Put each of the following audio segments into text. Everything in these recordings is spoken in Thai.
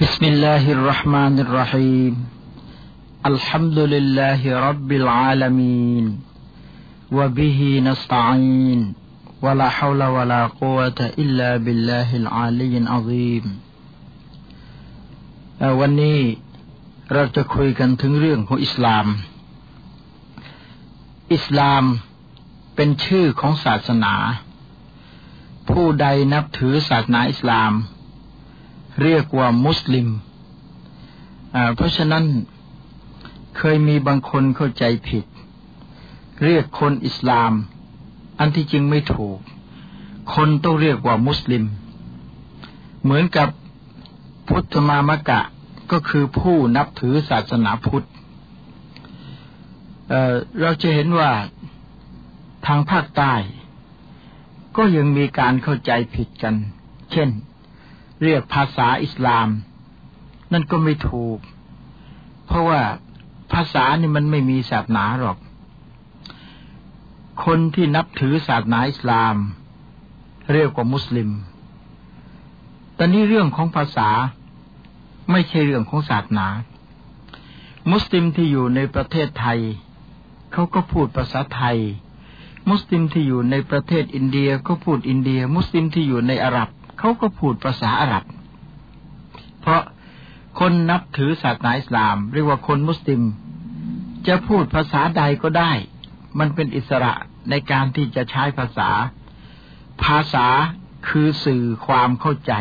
بسم الله الرحمن الرحيم الحمد لله رب العالمين وبه نستعين ولا حول ولا قوة إلا بالله العلي العظيم วันนี้เราจะคุยกันถึงเรื่องของอิสลาม อิสลามเป็นชื่อของศาสนา ผู้ใดนับถือศาสนาอิสลาม เรียกว่ามุสลิม เพราะฉะนั้นเคยมีบางคนเข้าใจผิด เรียกคนอิสลาม อันที่จริงไม่ถูก คนต้องเรียกว่ามุสลิม เหมือนกับพุทธมามะกะก็คือผู้นับถือศาสนาพุทธเเราจะเห็นว่าทางภาคใต้ ก็ยังมีการเข้าใจผิดกัน เช่น เรียกภาษาอิสลาม นั่นก็ไม่ถูก เพราะว่าภาษานี่มันไม่มีศาสนาหรอก คนที่นับถือศาสนาอิสลาม เรียกว่ามุสลิม แตอนนี้เรื่องของภาษาไม่ใช่เรื่องของศาสนา มุสลิมที่อยู่ในประเทศไทยเขาก็พูดภาษาไทย มุสลิมที่อยู่ในประเทศอินเดียก็พูดอินเดีย มุสลิมที่อยู่ในอาหรับ เขาก็พูดภาษาอาหรับ เพราะคนนับถือศาสนาอิสลาม เรียกว่าคนมุสลิม จะพูดภาษาใดก็ได้ มันเป็นอิสระในการที่จะใช้ภาษา ภาษาคือสื่อความเข้าใจ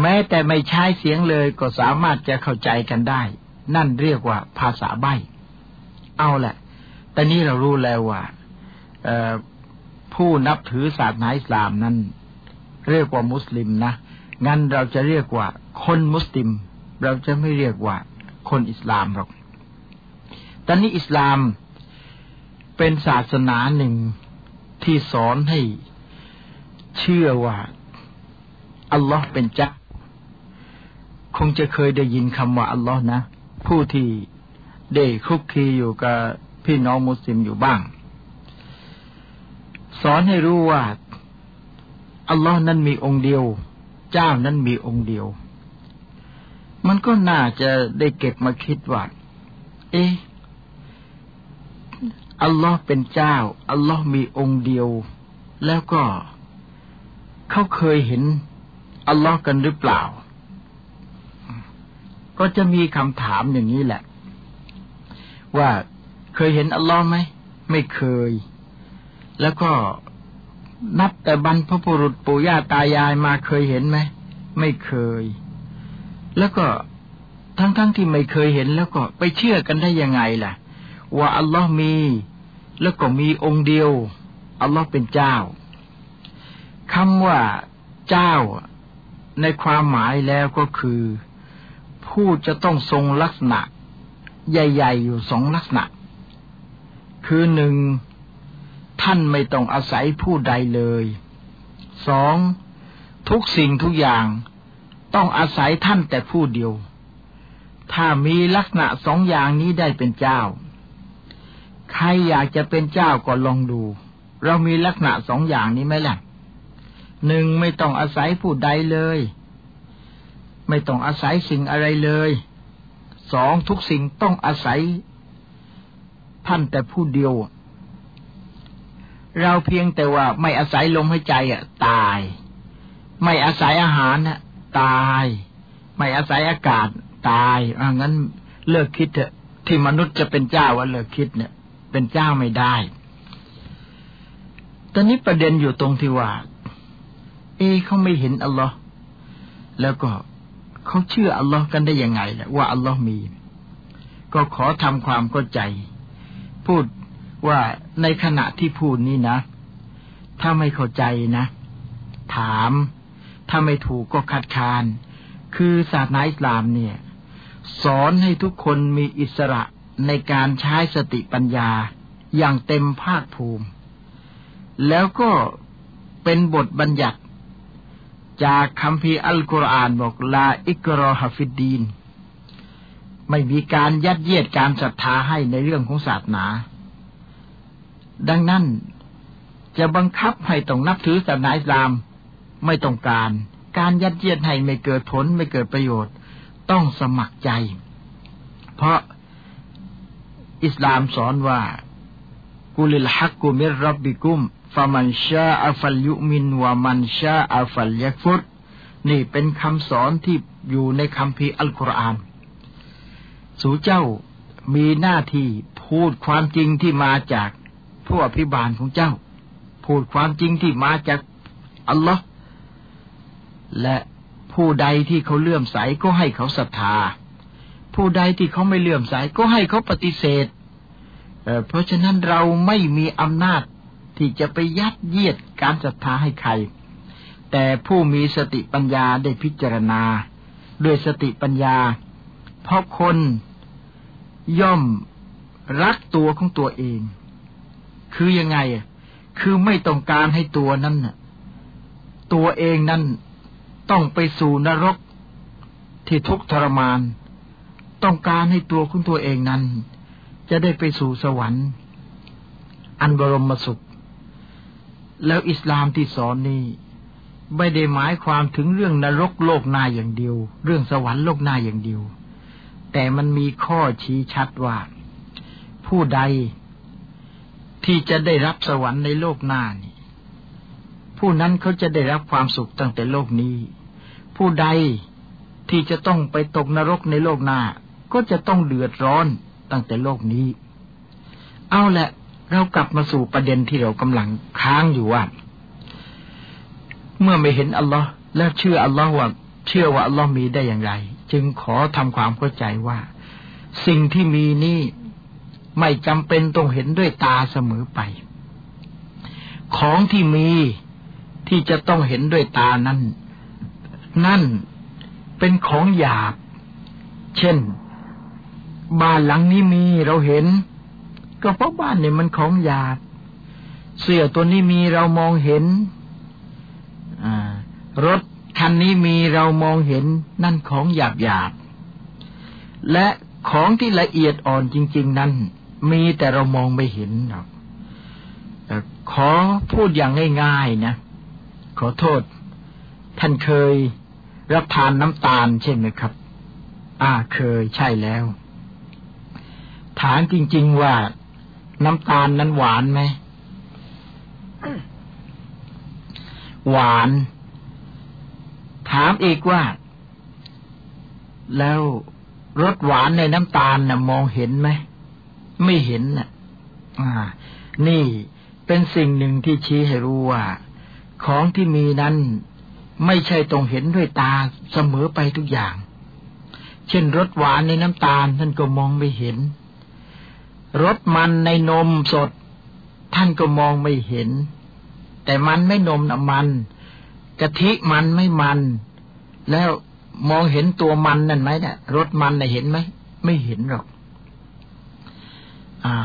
แม้แต่ไม่ใช้เสียงเลยก็สามารถจะเข้าใจกันได้ นั่นเรียกว่าภาษาใบเอาแหละ แต่นี้เรารู้แล้วว่าผู้นับถือศาสนาอิสลามนั้น เรียกว่ามุสลิมนะงั้นเราจะเรียกว่าคนมุสลิม เราจะไม่เรียกว่าคนอิสลามหรอกตอนนี้อิสลามเป็นศาสนาหนึ่งที่สอนให้เชื่อว่าอัลลอฮ์เป็นจ้าคงจะเคยได้ยินคำว่าอัลลอฮ์นะ ผู้ที่ได้คุกคีอยู่กับพี่น้องมุสลิมอยู่บ้าง สอนให้รู้ว่า อัลลอฮ์นั้นมีองค์เดียว เจ้านั้นมีองค์เดียว มันก็น่าจะได้เก็บมาคิดว่า เอ๊ะอัลลอฮ์เป็นเจ้า อัลลอฮ์มีองค์เดียว แล้วก็เขาเคยเห็นอัลลอฮ์กันหรือเปล่า ก็จะมีคำถามอย่างนี้แหละ ว่าเคยเห็นอัลลอฮ์ไหม ไม่เคย แล้วก็ นับแต่บรรพบุรุษปู่ย่าตายายมาเคยเห็นไหมไม่เคย แล้วก็ทั้งๆทที่ไม่เคยเห็นแล้วก็ไปเชื่อกันได้ยังไงล่ะ ว่าอัลลอฮ์มี แล้วก็มีองค์เดียว อัลลอฮ์เป็นเจ้าคำว่าเจ้า ในความหมายแล้วก็คือ ผู้จะต้องทรงลักษณะ ใหญ่ ๆ อยู่สองลักษณะ คือหนึ่ง ท่านไม่ต้องอาศัยผู้ใดเลยสองทุกสิ่งทุกอย่างต้องอาศัยท่านแต่ผู้เดียว ถ้ามีลักษณะสองอย่างนี้ได้เป็นเจ้า ใครอยากจะเป็นเจ้าก็ลองดู เรามีลักษณะสองอย่างนี้ไหมล่ะหนึ่งไม่ต้องอาศัยผู้ใดเลย ไม่ต้องอาศัยสิ่งอะไรเลยสองทุกสิ่งต้องอาศัย ท่านแต่ผู้เดียว เราเพียงแต่ว่าไม่อาศัยลมหายใจอะ ตาย ไม่อาศัยอาหารน่ะ ตาย ไม่อาศัยอากาศ ตายอ่างั้นเลิกคิดเถอะ ที่มนุษย์จะเป็นเจ้าว่าเลิกคิดเนี่ย เป็นเจ้าไม่ได้ตอนนี้ประเด็นอยู่ตรงที่ว่า เอเขาไม่เห็นอัลลอฮ์แล้วก็เขาเชื่ออัลลอฮ์กันได้ยังไงล่ะว่าอัลลอฮ์มี ก็ขอทำความเข้าใจ พูด ว่าในขณะที่พูดนี้นะ ถ้าไม่เข้าใจนะ ถาม ถ้าไม่ถูกก็คัดค้าน คือศาสนาอิสลามเนี่ย สอนให้ทุกคนมีอิสระในการใช้สติปัญญาอย่างเต็มภาคภูมิ แล้วก็เป็นบทบัญญัติ จากคำพีอัลกุรอานบอกลาอิกรอฮฟิดดีน ไม่มีการยัดเยียดการศรัทธาให้ในเรื่องของศาสนา ดังนั้น จะบังคับให้ต้องนับถือศาสนาอิสลามไม่ต้องการ การยัดเยียดให้ไม่เกิดผลไม่เกิดประโยชน์ ต้องสมัครใจ เพราะอิสลามสอนว่ากุลิลฮักกุมิรับบิกุมฟามันชาอัฟัลยุมินวามันชาอัฟัลยักฟุตนี่เป็นคำสอนที่อยู่ในคำพีอัลกุรอาน สู่เจ้ามีหน้าที่พูดความจริงที่มาจาก ผู้อภิบาลของเจ้า พูดความจริงที่มาจากอัลลอฮ์และผู้ใดที่เขาเลื่อมใสก็ให้เขาศรัทธา ผู้ใดที่เขาไม่เลื่อมใสก็ให้เขาปฏิเสธเเพราะฉะนั้นเราไม่มีอำนาจที่จะไปยัดเยียดการศรัทธาให้ใคร แต่ผู้มีสติปัญญาได้พิจารณา ด้วยสติปัญญา เพราะคนย่อมรักตัวของตัวเอง คือยังไงอะคือไม่ต้องการให้ตัวนั้นน่ะ ตัวเองนั้นต้องไปสู่นรกที่ทุกทรมาน ต้องการให้ตัวของตัวเองนั้น จะได้ไปสู่สวรรค์ อันบรมสุข แล้วอิสลามที่สอนนี้ไม่ได้หมายความถึงเรื่องนรกโลกหน้าอย่างเดียว เรื่องสวรรค์โลกหน้าอย่างเดียว แต่มันมีข้อชี้ชัดว่า ผู้ใด ที่จะได้รับสวรรค์ในโลกหน้านี่ ผู้นั้นเขาจะได้รับความสุขตั้งแต่โลกนี้ ผู้ใดที่จะต้องไปตกนรกในโลกหน้า ก็จะต้องเดือดร้อนตั้งแต่โลกนี้ เอาละเรากลับมาสู่ประเด็นที่เรากำลังค้างอยู่ว่า เมื่อไม่เห็นอัลลอฮ์และเชื่ออัลลอฮ์ว่า เชื่อว่าอัลลอฮ์มีได้อย่างไร จึงขอทำความเข้าใจว่า สิ่งที่มีนี่ ไม่จำเป็นต้องเห็นด้วยตาเสมอไป ของที่มีที่จะต้องเห็นด้วยตานั้น นั่นเป็นของหยาบ เช่น บ้านหลังนี้มีเราเห็น ก็เพราะบ้านเนี่ยมันของหยาบ เสื้อตัวนี้มีเรามองเห็นรถคันนี้มีเรามองเห็นนั่นของหยาบหยาบและของที่ละเอียดอ่อนจริง ๆ นั้น มีแต่เรามองไม่เห็นหรอกขอพูดอย่างง่ายๆนะ ขอโทษ ท่านเคยรับทานน้ำตาลใช่ไหมครับ อ่าเคยใช่แล้ว ถามจริง ๆว่าน้ำตาลนั้นหวานไหม หวาน ถามอีกว่า แล้วรสหวานในน้ำตาลน่ะมองเห็นไหม ไม่เห็นน่ะอ่านี่เป็นสิ่งหนึ่งที่ชี้ให้รู้ว่า ของที่มีนั้นไม่ใช่ต้องเห็นด้วยตาเสมอไปทุกอย่าง เช่นรสหวานในน้ำตาลท่านก็มองไม่เห็น รสมันในนมสด ท่านก็มองไม่เห็น แต่มันไม่นมนะมันกะทิมันไม่มัน แล้วมองเห็นตัวมันนั่นไหมเนี่ยรสมันน่ะเห็นไหม ไม่เห็นหรอก อ่า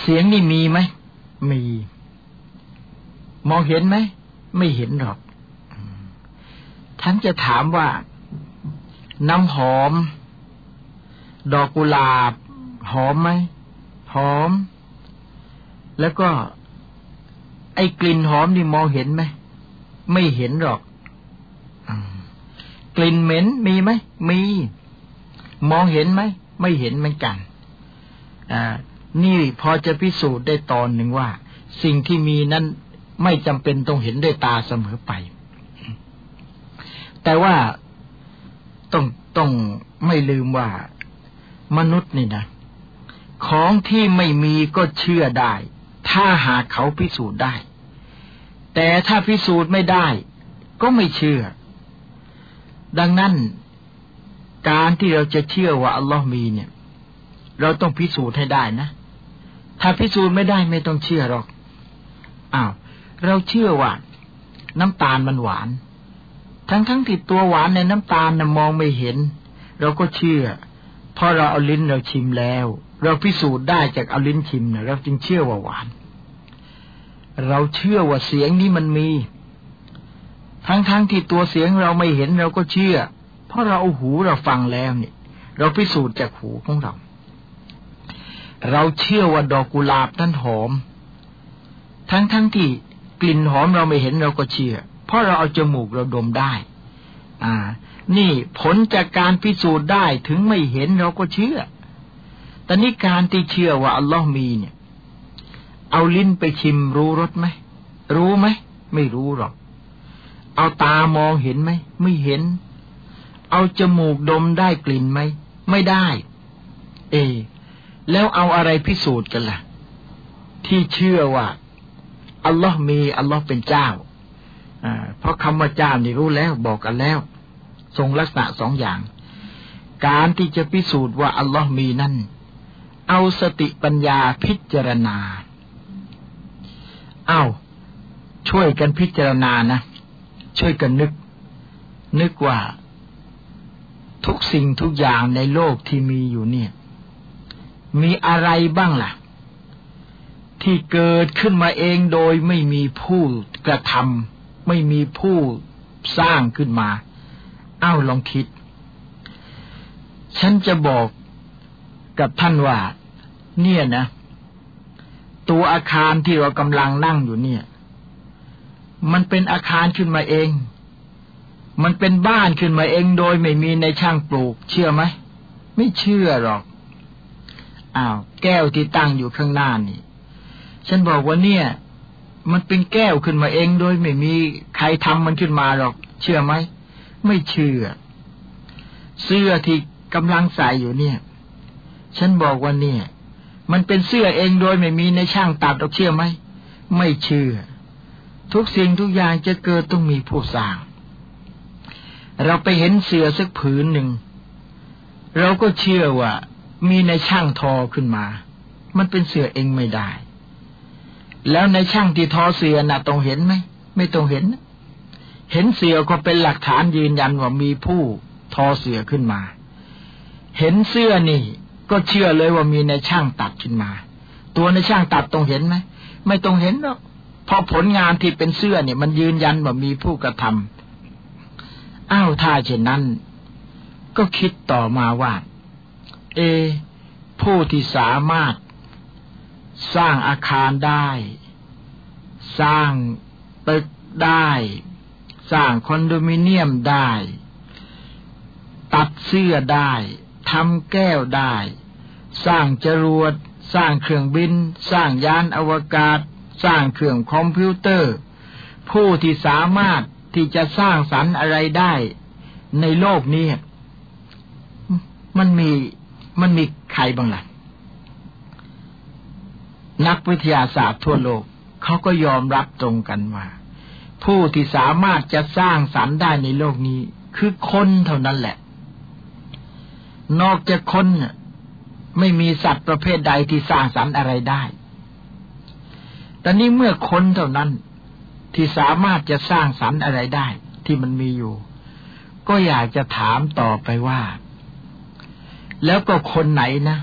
เสียงนี่มีไหม มี มองเห็นไหม ไม่เห็นหรอกฉันจะถามว่า น้ำหอม ดอกกุหลาบ หอมไหม หอม แล้วก็ ไอ้กลิ่นหอมนี่มองเห็นไหม ไม่เห็นหรอกกลิ่นเหม็นมีไหม มี มองเห็นไหม ไม่เห็นเหมือนกันอ่า นี่พอจะพิสูจน์ได้ตอนหนึ่งว่า สิ่งที่มีนั้นไม่จำเป็นต้องเห็นด้วยตาเสมอไป แต่ว่าต้องต้องไม่ลืมว่ามนุษย์นี่นะ ของที่ไม่มีก็เชื่อได้ ถ้าหากเขาพิสูจน์ได้ แต่ถ้าพิสูจน์ไม่ได้ ก็ไม่เชื่อ ดังนั้น การที่เราจะเชื่อว่าอัลลอฮ์มีเนี่ย เราต้องพิสูจน์ให้ได้นะ ถ้าพิสูจน์ไม่ได้ไม่ต้องเชื่อหรอก อ้าว เราเชื่อว่า น้ำตาลมันหวาน ทั้งทั้งที่ตัวหวานในน้ำตาลนะมองไม่เห็น เราก็เชื่อ เพราะเราเอาลิ้นเราชิมแล้ว เราพิสูจน์ได้จากเอาลิ้นชิมนะเราจึงเชื่อว่าหวาน เราเชื่อว่าเสียงนี้มันมี ทั้งทั้งที่ตัวเสียงเราไม่เห็นเราก็เชื่อ เพราะเราเอาหูเราฟังแล้วเนี่ย เราพิสูจน์จากหูของเรา เราเชื่อว่าดอกกุหลาบนั้นหอม ทั้งทั้งที่กลิ่นหอมเราไม่เห็นเราก็เชื่อ เพราะเราเอาจมูกเราดมได้ อ่า นี่ผลจากการพิสูจน์ได้ถึงไม่เห็นเราก็เชื่อ แต่นี้การที่เชื่อว่าอัลลอฮ์มีเนี่ย เอาลิ้นไปชิมรู้รสไหม รู้ไหม ไม่รู้หรอก เอาตามองเห็นไหม ไม่เห็น เอาจมูกดมได้กลิ่นไหม ไม่ได้ เอ แล้วเอาอะไรพิสูจน์กันละ่ะ ที่เชื่อว่าอัลลอฮ์มีอัลลอฮ์เป็นเจ้าเพราะคำว่าเจ้านี่รู้แล้วบอกกันแล้ว ทรงลักษณะสองอย่าง การที่จะพิสูจน์ว่าอัลลอฮ์มีนั่น เอาสติปัญญาพิจารณา เอาช่วยกันพิจารณานะ ช่วยกันนึก นึกว่า ทุกสิ่งทุกอย่างในโลกที่มีอยู่เนี่ย มีอะไรบ้างล่ะ ที่เกิดขึ้นมาเองโดยไม่มีผู้กระทำไม่มีผู้สร้างขึ้นมา เอ้าลองคิด ฉันจะบอกกับท่านว่า เนี่ยนะ ตัวอาคารที่เรากำลังนั่งอยู่เนี่ย มันเป็นอาคารขึ้นมาเอง มันเป็นบ้านขึ้นมาเองโดยไม่มีในช่างปลูก เชื่อไหม ไม่เชื่อหรอก อ้าว แก้วที่ตั้งอยู่ข้างหน้านี่ ฉันบอกว่าเนี่ย มันเป็นแก้วขึ้นมาเองโดยไม่มีใครทำมันขึ้นมาหรอก เชื่อไหมไม่เชื่อ เสื้อที่กำลังใส่อยู่เนี่ย ฉันบอกว่าเนี่ย มันเป็นเสื้อเองโดยไม่มีในช่างตัดหรอกเชื่อไหมไม่เชื่อ ทุกสิ่งทุกอย่างจะเกิดต้องมีผู้สร้าง เราไปเห็นเสื้อสักผืนหนึ่ง เราก็เชื่อว่า มีในช่างทอขึ้นมา มันเป็นเสื้อเองไม่ได้ แล้วในช่างที่ทอเสื้อน่ะต้องเห็นไหม ไม่ต้องเห็น เห็นเสื้อก็เป็นหลักฐานยืนยันว่ามีผู้ทอเสื้อขึ้นมา เห็นเสื้อนี่ ก็เชื่อเลยว่ามีในช่างตัดขึ้นมา ตัวในช่างตัดต้องเห็นไหม ไม่ต้องเห็นหรอกพอผลงานที่เป็นเสื้อเนี่ยมันยืนยันว่ามีผู้กระทำอ้าวถ้าเช่นนั้น ก็คิดต่อมาว่า เอ ผู้ที่สามารถ สร้างอาคารได้ สร้างตึกได้ สร้างคอนโดมิเนียมได้ ตัดเสื้อได้ทำแก้วได้ สร้างจรวด สร้างเครื่องบิน สร้างยานอวกาศ สร้างเครื่องคอมพิวเตอร์ ผู้ที่สามารถที่จะสร้างสรรค์อะไรได้ในโลกนี้ มันมี มันมีใครบ้างล่ะ นักวิทยาศาสตร์ทั่วโลกเขาก็ยอมรับตรงกันว่า ผู้ที่สามารถจะสร้างสรรค์ได้ในโลกนี้ คือคนเท่านั้นแหละ นอกจากคนไม่มีสัตว์ประเภทใดที่สร้างสรรค์อะไรได้ แต่นี้เมื่อคนเท่านั้นที่สามารถจะสร้างสรรค์อะไรได้ ที่มันมีอยู่ ก็อยากจะถามต่อไปว่า แล้วก็คนไหนนะ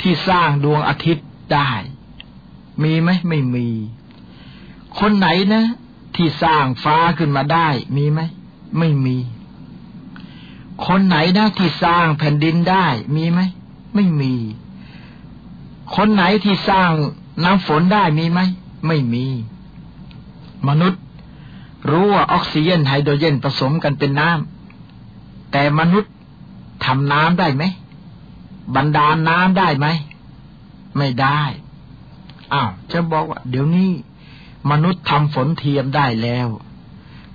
ที่สร้างดวงอาทิตย์ได้ มีไหมไม่มี คนไหนนะ ที่สร้างฟ้าขึ้นมาได้ มีไหมไม่มี คนไหนนะที่สร้างแผ่นดินได้ มีไหมไม่มี คนไหนที่สร้างน้ำฝนได้มีไหมไม่มี มนุษย์ รู้ว่าออกซิเจนไฮโดรเจนผสมกันเป็นน้ำแต่มนุษย์ ทำน้ำได้ไหมบรรดาลน้ำได้ไหม ไม่ได้อ้าวจะบอกว่า เดี๋ยวนี้ มนุษย์ทำฝนเทียมได้แล้ว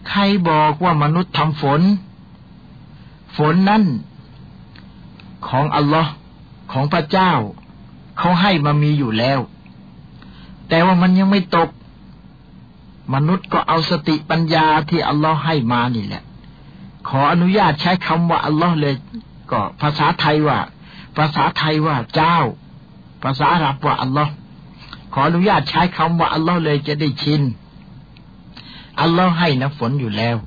ใครบอกว่ามนุษย์ทำฝน ฝนนั้นของอัลลอฮ์ของพระเจ้า เขาให้มามีอยู่แล้ว แต่ว่ามันยังไม่ตก มนุษย์ก็เอาสติปัญญาที่อัลลอฮ์ให้มานี่แหละ ขออนุญาตใช้คำว่าอัลลอฮ์เลย ก็ภาษาไทยว่า ภาษาไทยว่าเจ้า ภาษาอาหรับว่าอัลลอฮ์ขออนุญาตใช้คำว่าอัลลอฮ์เลยจะได้ชินอัลลอฮ์ให้นะฝนอยู่แล้ว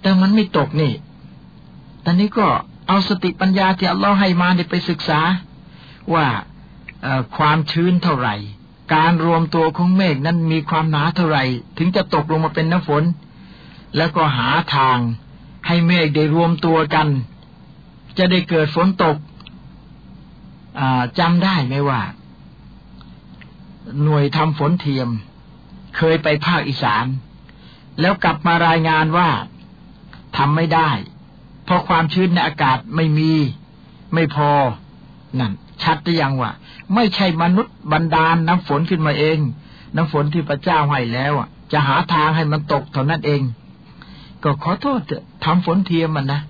แต่มันไม่ตกนี่ ตอนนี้ก็เอาสติปัญญาที่อัลลอฮ์ให้มาไปศึกษา ว่าความชื้นเท่าไหร่ การรวมตัวของเมฆนั้นมีความหนาเท่าไหร่ ถึงจะตกลงมาเป็นน้ำฝน แล้วก็หาทางให้เมฆได้รวมตัวกัน จะได้เกิดฝนตกจำได้ไหมว่า หน่วยทำฝนเทียม เคยไปภาคอีสาน แล้วกลับมารายงานว่าทำไม่ได้ เพราะความชื้นในอากาศไม่มี ไม่พอ นั่น ชัดหรือยังว่า ไม่ใช่มนุษย์บันดาลน้ำฝนขึ้นมาเอง น้ำฝนที่พระเจ้าให้แล้วจะหาทางให้มันตกเท่านั้นเอง ก็ขอโทษทำฝนเทียมมันนะ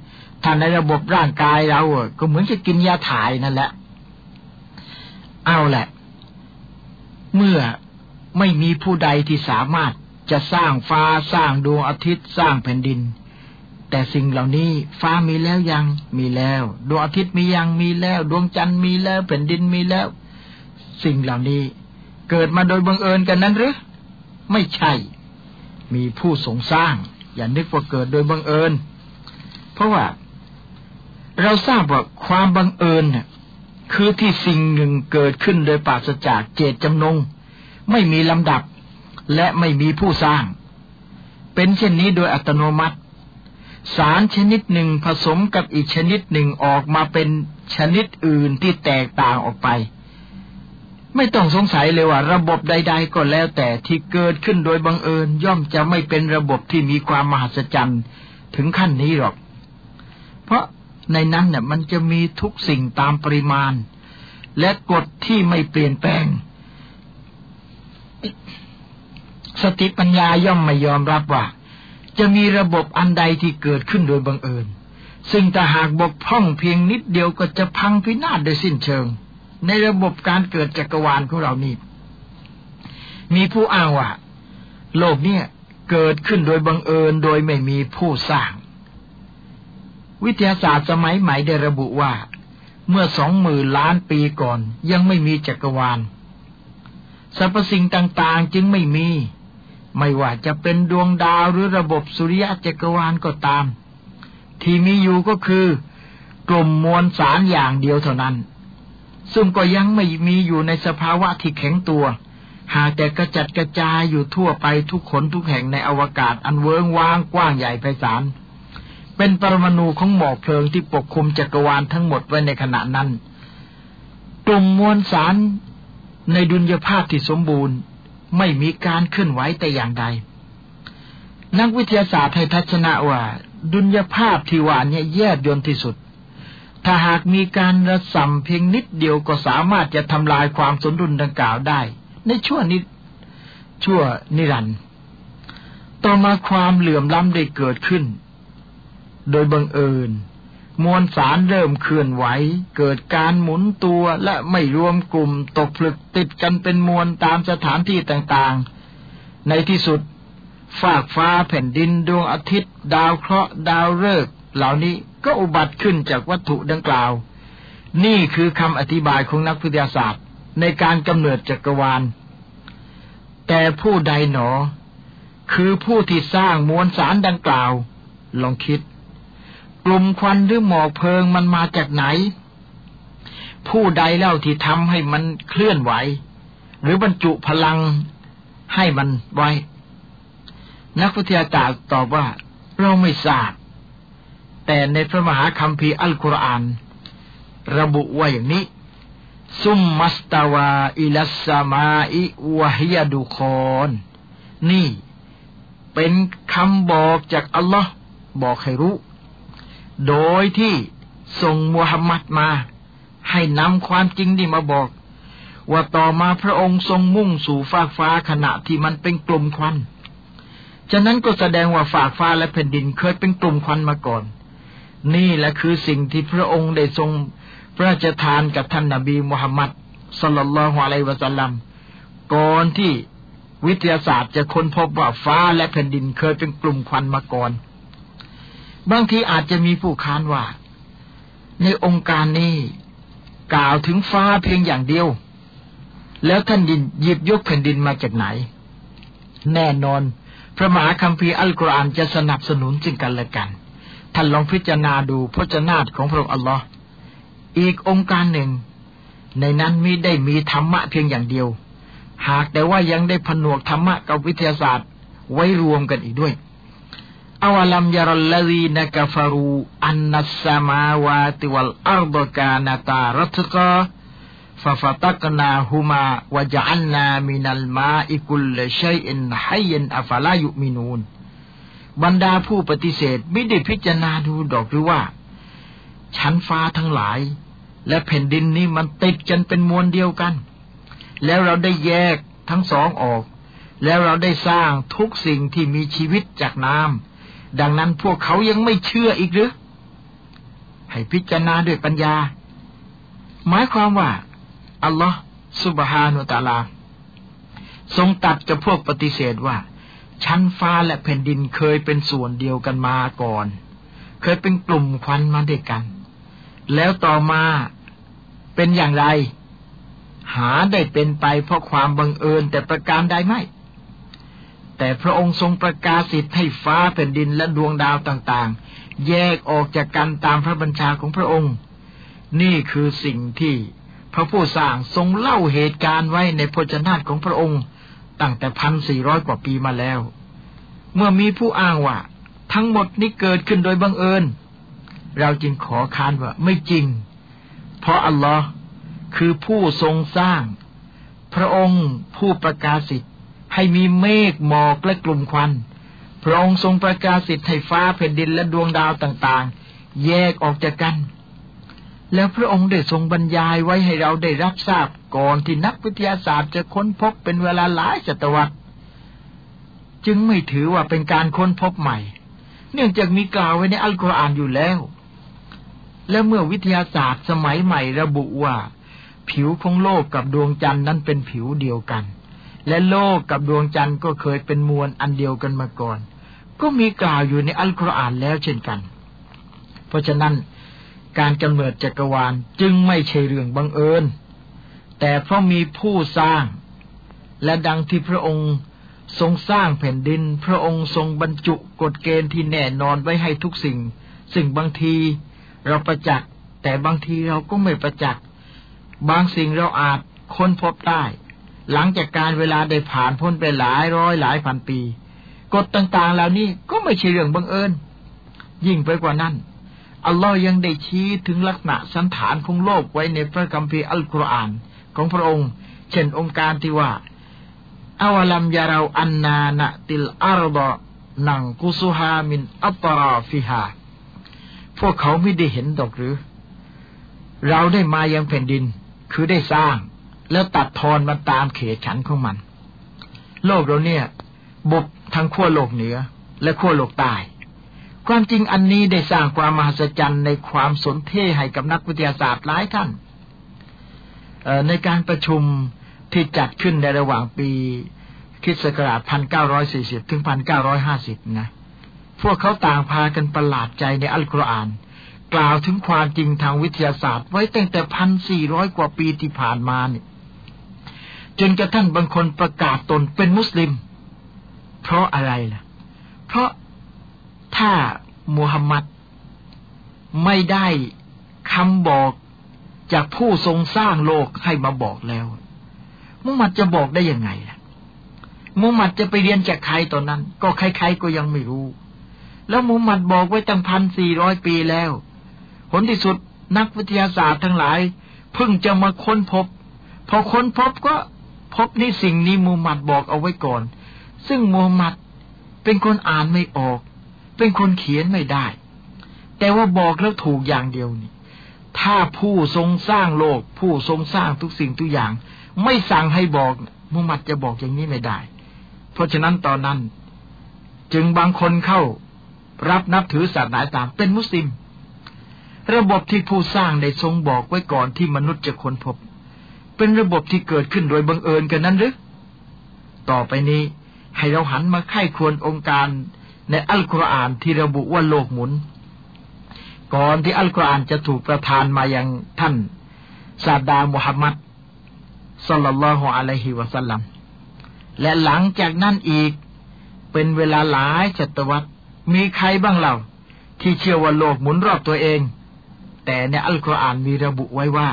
ถ้าในระบบร่างกายเราก็เหมือนจะกินยาถ่ายนั่นแหละ เอาแหละ เมื่อไม่มีผู้ใดที่สามารถจะสร้างฟ้าสร้างดวงอาทิตย์สร้างแผ่นดิน แต่สิ่งเหล่านี้ฟ้ามีแล้วยังมีแล้ว ดวงอาทิตย์มียังมีแล้ว ดวงจันทร์มีแล้วแผ่นดินมีแล้ว สิ่งเหล่านี้เกิดมาโดยบังเอิญกันนั้นหรือ ไม่ใช่ มีผู้ทรงสร้าง อย่านึกว่าเกิดโดยบังเอิญ เพราะว่า เราทราบว่าความบังเอิญเนี่ยคือที่สิ่งหนึ่งเกิดขึ้นโดยปราศจากเจตจำนง ไม่มีลำดับและไม่มีผู้สร้าง เป็นเช่นนี้โดยอัตโนมัติ สารชนิดหนึ่งผสมกับอีกชนิดหนึ่งออกมาเป็นชนิดอื่นที่แตกต่างออกไป ไม่ต้องสงสัยเลยว่า ระบบใด ๆ ก็แล้วแต่ที่เกิดขึ้นโดยบังเอิญย่อมจะไม่เป็นระบบที่มีความมหัศจรรย์ถึงขั้นนี้หรอก เพราะ ในนั้นเนี่ยมันจะมีทุกสิ่งตามปริมาณ และกฎที่ไม่เปลี่ยนแปลง สติปัญญาย่อมไม่ยอมรับว่า จะมีระบบอันใดที่เกิดขึ้นโดยบังเอิญ ซึ่งถ้าหากบกพร่องเพียงนิดเดียวก็จะพังพินาศโดยสิ้นเชิง ในระบบการเกิดจักรวาลของเรานี่มีผู้อ้างว่าโลกเนี่ยเกิดขึ้นโดยบังเอิญโดยไม่มีผู้สร้าง วิทยาศาสตร์สมัยใหม่ได้ระบุว่า เมื่อสองหมื่นล้านปีก่อน ยังไม่มีจักรวาลสรรพสิ่งต่างๆจึงไม่มี ไม่ว่าจะเป็นดวงดาวหรือระบบสุริยะจักรวาลก็ตาม ที่มีอยู่ก็คือกลุ่มมวลสารอย่างเดียวเท่านั้น ซึ่งก็ยังไม่มีอยู่ในสภาวะที่แข็งตัว หากแต่กระจัดกระจายอยู่ทั่วไปทุกขนทุกแห่งในอวกาศอันเวิงว้างกว้างใหญ่ไพศาล เป็นปรมาณูของหมอกเพลิงที่ปกคลุมจักรวาลทั้งหมดไว้ในขณะนั้น กลุ่มมวลสารในดุลยภาพที่สมบูรณ์ ไม่มีการเคลื่อนไหวแต่อย่างใด นักวิทยาศาสตร์ให้ทัศนะว่า ดุลยภาพที่ว่านี้แยบยนที่สุด ถ้าหากมีการระสำเพียงนิดเดียวก็สามารถจะทำลายความสมดุลดังกล่าวได้ ในชั่วนิดชั่วนิรันดร์ต่อมาความเหลื่อมล้ำได้เกิดขึ้น โดยบังเอิญ มวลสารเริ่มเคลื่อนไหว เกิดการหมุนตัวและไม่รวมกลุ่มตกผลึกติดกันเป็นมวลตามสถานที่ต่างๆ ในที่สุดฟากฟ้าแผ่นดินดวงอาทิตย์ ดาวเคราะห์ดาวฤกษ์เหล่านี้ก็อุบัติขึ้นจากวัตถุดังกล่าว นี่คือคำอธิบายของนักวิทยาศาสตร์ ในการกำเนิดจักรวาล แต่ผู้ใดหนอ คือผู้ที่สร้างมวลสารดังกล่าว ลองคิด ลุ่มควันหรือหมอกเพลิงมันมาจากไหน ผู้ใดเล่าที่ทำให้มันเคลื่อนไหว หรือบรรจุพลังให้มันไว้ นักวิทยาศาสตร์ตอบว่า เราไม่ทราบ แต่ในพระมหาคัมภีร์อัลกุรอาน ระบุว่าอย่างนี้ ซุมมัสตาวาอิลัสสมาอิวะฮิยดุคอนนี่เป็นคำบอกจากอัลลอฮ์บอกให้รู้ โดยที่ส่งมูฮัมหมัดมา ให้นำความจริงนี่มาบอก ว่าต่อมาพระองค์ทรงมุ่งสู่ฟากฟ้าขณะที่มันเป็นกลุ่มควัน ฉะนั้นก็แสดงว่าฝากฟ้าและแผ่นดินเคยเป็นกลุ่มควันมาก่อน นี่แหละคือสิ่งที่พระองค์ได้ทรงพระราชทานกับท่านนาบีมุฮัมมัดสลลัลลอฮุอะลัยวะสัลลัมก่อนที่วิทยาศาสตร์จะค้นพบว่าฟ้าและแผ่นดินเคยเป็นกลุ่มควันมาก่อน บางทีอาจจะมีผู้ค้านว่า ในองค์การนี้ กล่าวถึงฟ้าเพียงอย่างเดียว แล้วท่านดินหยิบยกแผ่นดินมาจากไหน แน่นอน พระมหาคัมภีร์อัลกุรอานจะสนับสนุนจึงกันและกัน ท่านลองพิจารณาดูพระเจ้าของพระองค์อัลลอฮ์อีกองค์การหนึ่ง ในนั้นมิได้มีธรรมะเพียงอย่างเดียว หากแต่ว่ายังได้ผนวกธรรมะกับวิทยาศาสตร์ไว้รวมกันอีกด้วย อวลัมยารลลดีนกฟารูอันนัสมาวาติวัลอัรดกานาตารัตกะฟาฟตักนาฮุมาวะจัลนามินัลมาอิคุลชัยอินฮัยนอฟลายุมินูนบรรดาผู้ปฏิเสธไม่ได้พิจารณาดูดอกหรือว่า ชั้นฟ้าทั้งหลาย และแผ่นดินนี้มันติดกันเป็นมวลเดียวกัน แล้วเราได้แยกทั้งสองออก แล้วเราได้สร้างทุกสิ่งที่มีชีวิตจากน้ำ ดังนั้นพวกเขายังไม่เชื่ออีกหรือให้พิจารณาด้วยปัญญา หมายความว่า อัลลอฮ์สุบฮานุตาลา ทรงตัดกับพวกปฏิเสธว่า ชั้นฟ้าและแผ่นดินเคยเป็นส่วนเดียวกันมาก่อน เคยเป็นกลุ่มควันมาด้วยกัน แล้วต่อมาเป็นอย่างไร หาได้เป็นไปเพราะความบังเอิญแต่ประการใดไม่ แต่พระองค์ทรงประกาศสิทธิ์ให้ฟ้าแผ่นดินและดวงดาวต่างๆ แยกออกจากกันตามพระบัญชาของพระองค์ นี่คือสิ่งที่พระผู้สร้างทรงเล่าเหตุการณ์ไว้ในพจนาตของพระองค์ ตั้งแต่พันสี่ร้อยกว่าปีมาแล้ว เมื่อมีผู้อ้างว่า ทั้งหมดนี้เกิดขึ้นโดยบังเอิญ เราจึงขอคานว่าไม่จริง เพราะอัลลอฮ์คือผู้ทรงสร้าง พระองค์ผู้ประกาศสิทธิ์ ให้มีเมฆหมอกและกลุ่มควัน พระองค์ทรงประกาศสิทธิ์ให้ฟ้าแผ่นดินและดวงดาวต่างๆ แยกออกจากกัน แล้วพระองค์ได้ทรงบรรยายไว้ให้เราได้รับทราบก่อนที่นักวิทยาศาสตร์จะค้นพบเป็นเวลาหลายศตวรรษ จึงไม่ถือว่าเป็นการค้นพบใหม่ เนื่องจากมีกล่าวไว้ในอัลกุรอานอยู่แล้ว และเมื่อวิทยาศาสตร์สมัยใหม่ระบุว่า ผิวของโลกกับดวงจันทร์นั้นเป็นผิวเดียวกัน และโลกกับดวงจันทร์ก็เคยเป็นมวลอันเดียวกันมาก่อน ก็มีกล่าวอยู่ในอัลกุรอานแล้วเช่นกัน เพราะฉะนั้นการกำเนิดจักรวาลจึงไม่ใช่เรื่องบังเอิญ แต่เพราะมีผู้สร้าง และดังที่พระองค์ทรงสร้างแผ่นดิน พระองค์ทรงบรรจุกฎเกณฑ์ที่แน่นอนไว้ให้ทุกสิ่งสิ่งบางทีเราประจักษ์แต่บางทีเราก็ไม่ประจักษ์บางสิ่งเราอาจค้นพบได้ หลังจากการเวลาได้ผ่านพ้นไปหลายร้อยหลายพันปี กฎต่างๆเหล่านี้ก็ไม่ใช่เรื่องบังเอิญ ยิ่งไปกว่านั้น อัลลอฮ์ยังได้ชี้ถึงลักษณะสันฐานของโลกไว้ในพระคัมภีร์อัลกุรอานของพระองค์ เช่นองค์การที่ว่าอาวลัมยาเราอันนานะติลอารดะนังกุสุฮามินอัตราฟิฮาพวกเขาไม่ได้เห็นดอกหรือ เราได้มายังแผ่นดิน คือได้สร้าง แล้วตัดทอนมาตามเขตฉันของมัน โลกเราเนี่ย บุบทั้งขั้วโลกเหนือ และขั้วโลกใต้ความจริงอันนี้ได้สร้างความมหัศจรรย์ในความสนเท่ให้กับนักวิทยาศาสตร์หลายท่านในการประชุมที่จัดขึ้นในระหว่างปีคิดศักราช1940 ถึง 1950 นะ พวกเขาต่างพากันประหลาดใจในอัลกุรอาน กล่าวถึงความจริงทางวิทยาศาสตร์ไว้ตั้งแต่พันสี่ร้อยกว่าปีที่ผ่านมาเนี่ย จนกระทั่งบางคนประกาศตนเป็นมุสลิม เพราะอะไรล่ะ เพราะถ้ามูฮัมหมัดไม่ได้คำบอกจากผู้ทรงสร้างโลกให้มาบอกแล้วมุฮัมหมัดจะบอกได้ยังไงล่ะมุฮัมหมัดจะไปเรียนจากใครตอนนั้น ก็ใครๆก็ยังไม่รู้ แล้วมุฮัมหมัดบอกไว้ตั้งพันสี่ร้อยปีแล้วผลที่สุดนักวิทยาศาสตร์ทั้งหลายเพิ่งจะมาค้นพบ พอค้นพบก็ พบนี่สิ่งนี้มุฮัมมัดบอกเอาไว้ก่อน ซึ่งมุฮัมมัดเป็นคนอ่านไม่ออก เป็นคนเขียนไม่ได้ แต่ว่าบอกแล้วถูกอย่างเดียวนี่ ถ้าผู้ทรงสร้างโลก ผู้ทรงสร้างทุกสิ่งทุกอย่าง ไม่สั่งให้บอกมุฮัมมัดจะบอกอย่างนี้ไม่ได้ เพราะฉะนั้นตอนนั้น จึงบางคนเข้ารับนับถือศาสนาตามเป็นมุสลิม ระบบที่ผู้สร้างได้ทรงบอกไว้ก่อนที่มนุษย์จะค้นพบ เป็นระบบที่เกิดขึ้นโดยบังเอิญกันนั้นหรือ ต่อไปนี้ให้เราหันมาไข้ควรองค์การในอัลกุรอานที่ระบุว่าโลกหมุน ก่อนที่อัลกุรอานจะถูกประทานมายังท่านซาดามุฮัมมัดสัลลัลลอฮุอะลัยฮิวะสัลลัมและหลังจากนั้นอีกเป็นเวลาหลายศตวรรษมีใครบ้างเล่าที่เชื่อว่าโลกหมุนรอบตัวเอง แต่ในอัลกุรอานมีระบุไว้ว่า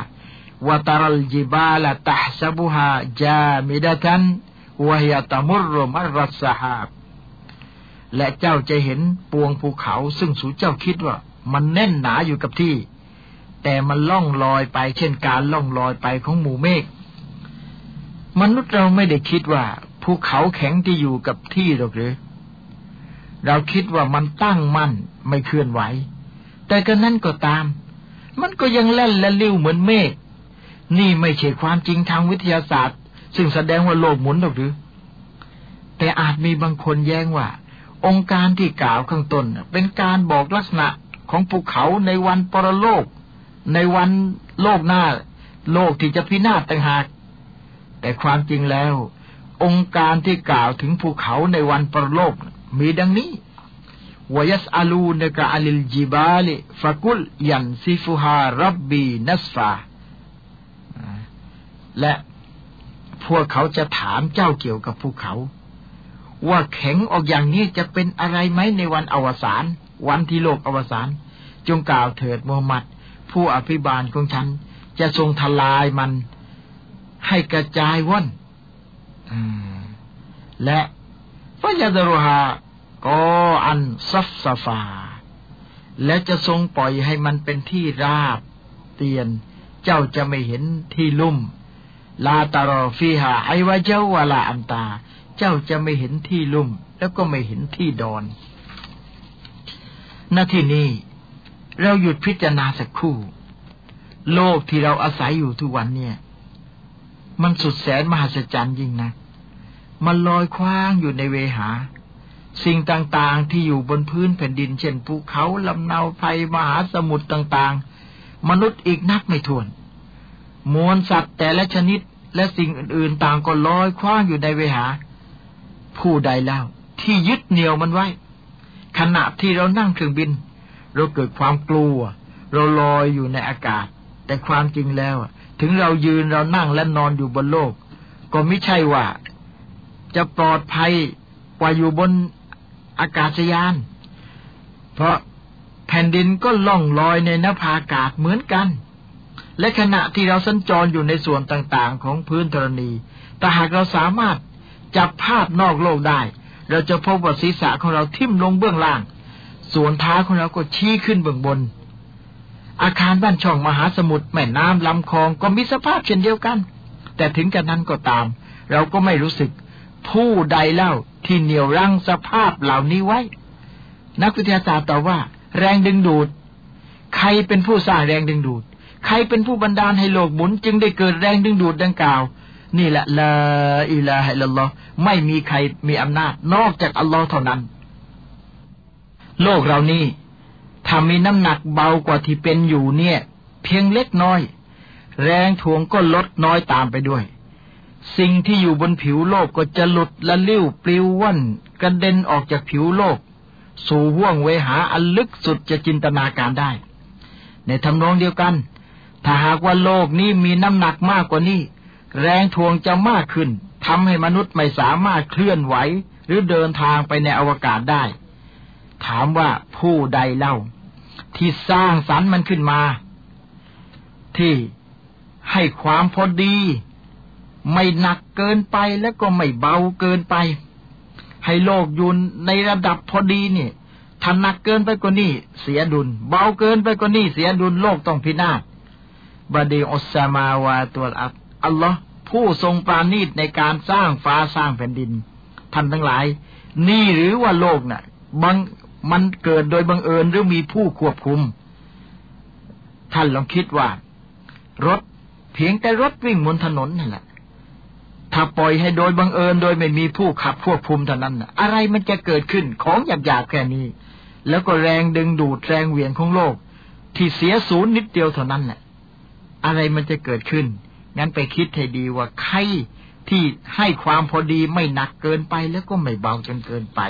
วตารัลจิบาลตะซบุฮาจามิดะตันวะฮิยตมุรมัรรัสฮาบและเจ้าจะเห็นปวงภูเขาซึ่งสูเจ้าคิดว่า มันแน่นหนาอยู่กับที่ แต่มันล่องลอยไปเช่นการล่องลอยไปของหมู่เมฆมนุษย์เราไม่ได้คิดว่า ภูเขาแข็งที่อยู่กับที่หรอกหรือ เราคิดว่ามันตั้งมั่นไม่เคลื่อนไหว แต่ก็นั่นก็ตาม มันก็ยังแล่นและลิ้วเหมือนเมฆ นี่ไม่ใช่ความจริงทางวิทยาศาสตร์ ซึ่งแสดงว่าโลกหมุนหรอกหรือ แต่อาจมีบางคนแย้งว่า องค์การที่กล่าวข้างต้นเป็นการบอกลักษณะของภูเขาในวันปรโลก ในวันโลกหน้า โลกที่จะพินาศต่างหาก แต่ความจริงแล้ว องค์การที่กล่าวถึงภูเขาในวันปรโลกมีดังนี้วยัสอาลูนกะอัลิลจิบาลิฟะกุลยันซิฟุฮารับบีนัสฟา และพวกเขาจะถามเจ้าเกี่ยวกับภูเขา ว่าแข็งออกอย่างนี้จะเป็นอะไรไหมในวันอวสานวันที่โลกอวสานจงกล่าวเถิดมูฮัมหมัด ผู้อภิบาลของฉัน จะทรงทลายมันให้กระจายว่อนและفيذرها قاعا صفصفا และจะทรงปล่อยให้มันเป็นที่ราบเตียน เจ้าจะไม่เห็นที่ลุ่ม ลาตารอฟีหาไอวะเจ้าวาลาอันตา เจ้าจะไม่เห็นที่ลุ่ม แล้วก็ไม่เห็นที่ดอนณที่นี้เราหยุดพิจารณาสักครู่ โลกที่เราอาศัยอยู่ทุกวันเนี่ย มันสุดแสนมหัศจรรย์ยิ่งนะ มันลอยคว้างอยู่ในเวหา สิ่งต่างๆที่อยู่บนพื้นแผ่นดิน เช่นภูเขาลำเนาวไฟมหาสมุทรต่าง ๆ มนุษย์อีกนักไม่ถ้วน มวลสัตว์แต่ละชนิดและสิ่งอื่นๆ ต่างก็ลอยคว้างอยู่ในเวหา ผู้ใดเล่า ที่ยึดเหนี่ยวมันไว้ ขณะที่เรานั่งเครื่องบิน เราเกิดความกลัว เราลอยอยู่ในอากาศ แต่ความจริงแล้ว ถึงเรายืนเรานั่งและนอนอยู่บนโลก ก็ไม่ใช่ว่า จะปลอดภัยกว่าอยู่บนอากาศยาน เพราะแผ่นดินก็ล่องลอยในนภาอากาศเหมือนกัน และขณะที่เราสัญจรอยู่ในส่วนต่างๆ ของพื้นธรณีแต่หากเราสามารถจับภาพนอกโลกได้ เราจะพบว่าศีรษะของเราทิ่มลงเบื้องล่าง ส่วนเท้าของเราก็ชี้ขึ้นเบื้องบน อาคารบ้านช่องมหาสมุทรแม่น้ำลำคลองก็มีสภาพเช่นเดียวกัน แต่ถึงกันนั้นก็ตาม เราก็ไม่รู้สึก ผู้ใดเล่าที่เหนี่ยวรั้งสภาพเหล่านี้ไว้ นักวิทยาศาสตร์ตอบว่า แรงดึงดูด ใครเป็นผู้สร้างแรงดึงดูด ใครเป็นผู้บันดาลให้โลกหมุน จึงได้เกิดแรงดึงดูดดังกล่าว นี่แหละละอิลาฮิลลอฮ์ไม่มีใครมีอำนาจ นอกจากอัลลอฮ์เท่านั้น โลกเรานี้ถ้ามีน้ำหนักเบากว่าที่เป็นอยู่เนี่ย เพียงเล็กน้อย แรงถ่วงก็ลดน้อยตามไปด้วย สิ่งที่อยู่บนผิวโลกก็จะหลุดละลิ้วปลิวว่อนกระเด็นออกจากผิวโลก สู่ห่วงเวหาอันลึกสุดจะจินตนาการได้ ในทำนองเดียวกัน ถ้าหากว่าโลกนี้มีน้ำหนักมากกว่านี้ แรงทวงจะมากขึ้นทำให้มนุษย์ไม่สามารถเคลื่อนไหว หรือเดินทางไปในอวกาศได้ ถามว่าผู้ใดเล่า ที่สร้างสรรค์มันขึ้นมา ที่ให้ความพอดี ไม่หนักเกินไปและก็ไม่เบาเกินไป ให้โลกยุนในระดับพอดีนี่ถ้าหนักเกินไปกว่านี้เสียดุล เบาเกินไปกว่านี้เสียดุลโลกต้องพินาศ บดีอัสมาวาตัวอัลอัลลอฮ์ผู้ทรงปราณีตในการสร้างฟ้าสร้างแผ่นดิน ท่านทั้งหลาย นี่หรือว่าโลกนะ่ะบังมันเกิดโดยบังเอิญหรือมีผู้ควบคุม ท่านลองคิดว่า รถเพียงแต่รถวิ่งบนถนนนั่นแหละถ้าปล่อยให้โดยบังเอิญโดยไม่มีผู้ขับควบคุมเท่านั้นอะไรมันจะเกิดขึ้นของหยาบๆแค่นี้ แล้วก็แรงดึงดูดแรงเหวี่ยงของโลก ที่เสียศูนย์นิดเดียวเท่านั้นแหละ อะไรมันจะเกิดขึ้น งั้นไปคิดให้ดีว่าใครที่ให้ความพอดีไม่หนักเกินไปแล้วก็ไม่เบาจนเกินไป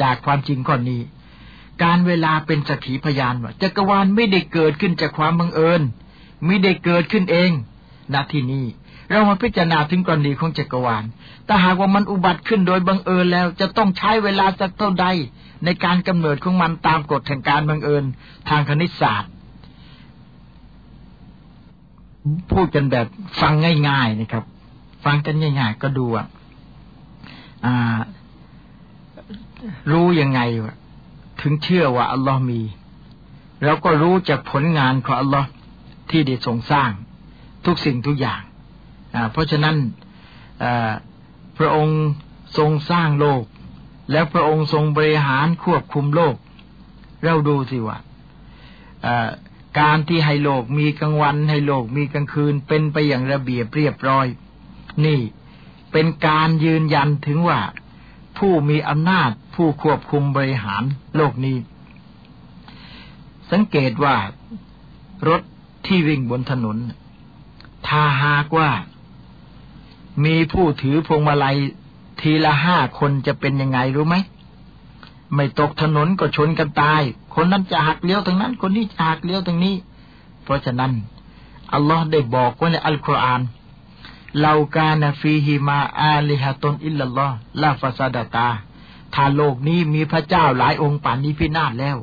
จากความจริงข้อนี้ การเวลาเป็นสักขีพยานว่าจักรวาลไม่ได้เกิดขึ้นจากความบังเอิญไม่ได้เกิดขึ้นเองณที่นี้เรามาพิจารณาถึงกรณีของจักรวาล แต่หากว่ามันอุบัติขึ้นโดยบังเอิญแล้ว จะต้องใช้เวลาสักเท่าใดในการกำเนิดของมันตามกฎแห่งการบังเอิญทางคณิตศาสตร์ พูดกันแบบฟังง่าย ๆนะครับ ฟังกันง่ายๆก็ดูอะรู้ยังไงถึงเชื่อว่าอัลลอฮ์มีเราก็รู้จากผลงานของอัลลอฮ์ที่ได้ทรงสร้าง ทุกสิ่งทุกอย่างเพราะฉะนั้นพระองค์ทรงสร้างโลก แล้วพระองค์ทรงบริหารควบคุมโลก เราดูสิว่า การที่ให้โลกมีกลางวันให้โลกมีกลางคืนเป็นไปอย่างระเบียบเรียบร้อย นี่เป็นการยืนยันถึงว่า ผู้มีอำนาจผู้ควบคุมบริหารโลกนี้ สังเกตว่ารถที่วิ่งบนถนน ถ้าหากว่า มีผู้ถือพวงมาลัยทีละห้าคนจะเป็นยังไงรู้ไหม ไม่ตกถนนก็ชนกันตาย คนนั้นจะหักเลี้ยวทางนั้น คนนี้จะหักเลี้ยวทางนี้ เพราะฉะนั้นอัลลอฮ์ได้บอกไว้ในอัลกุรอานเรากานฟีฮิมาอาลิฮะตนอิลลัลลอฮ์ลาฟาซาดาตา ถ้าโลกนี้มีพระเจ้าหลายองค์ป่านนี้พินาศแล้ว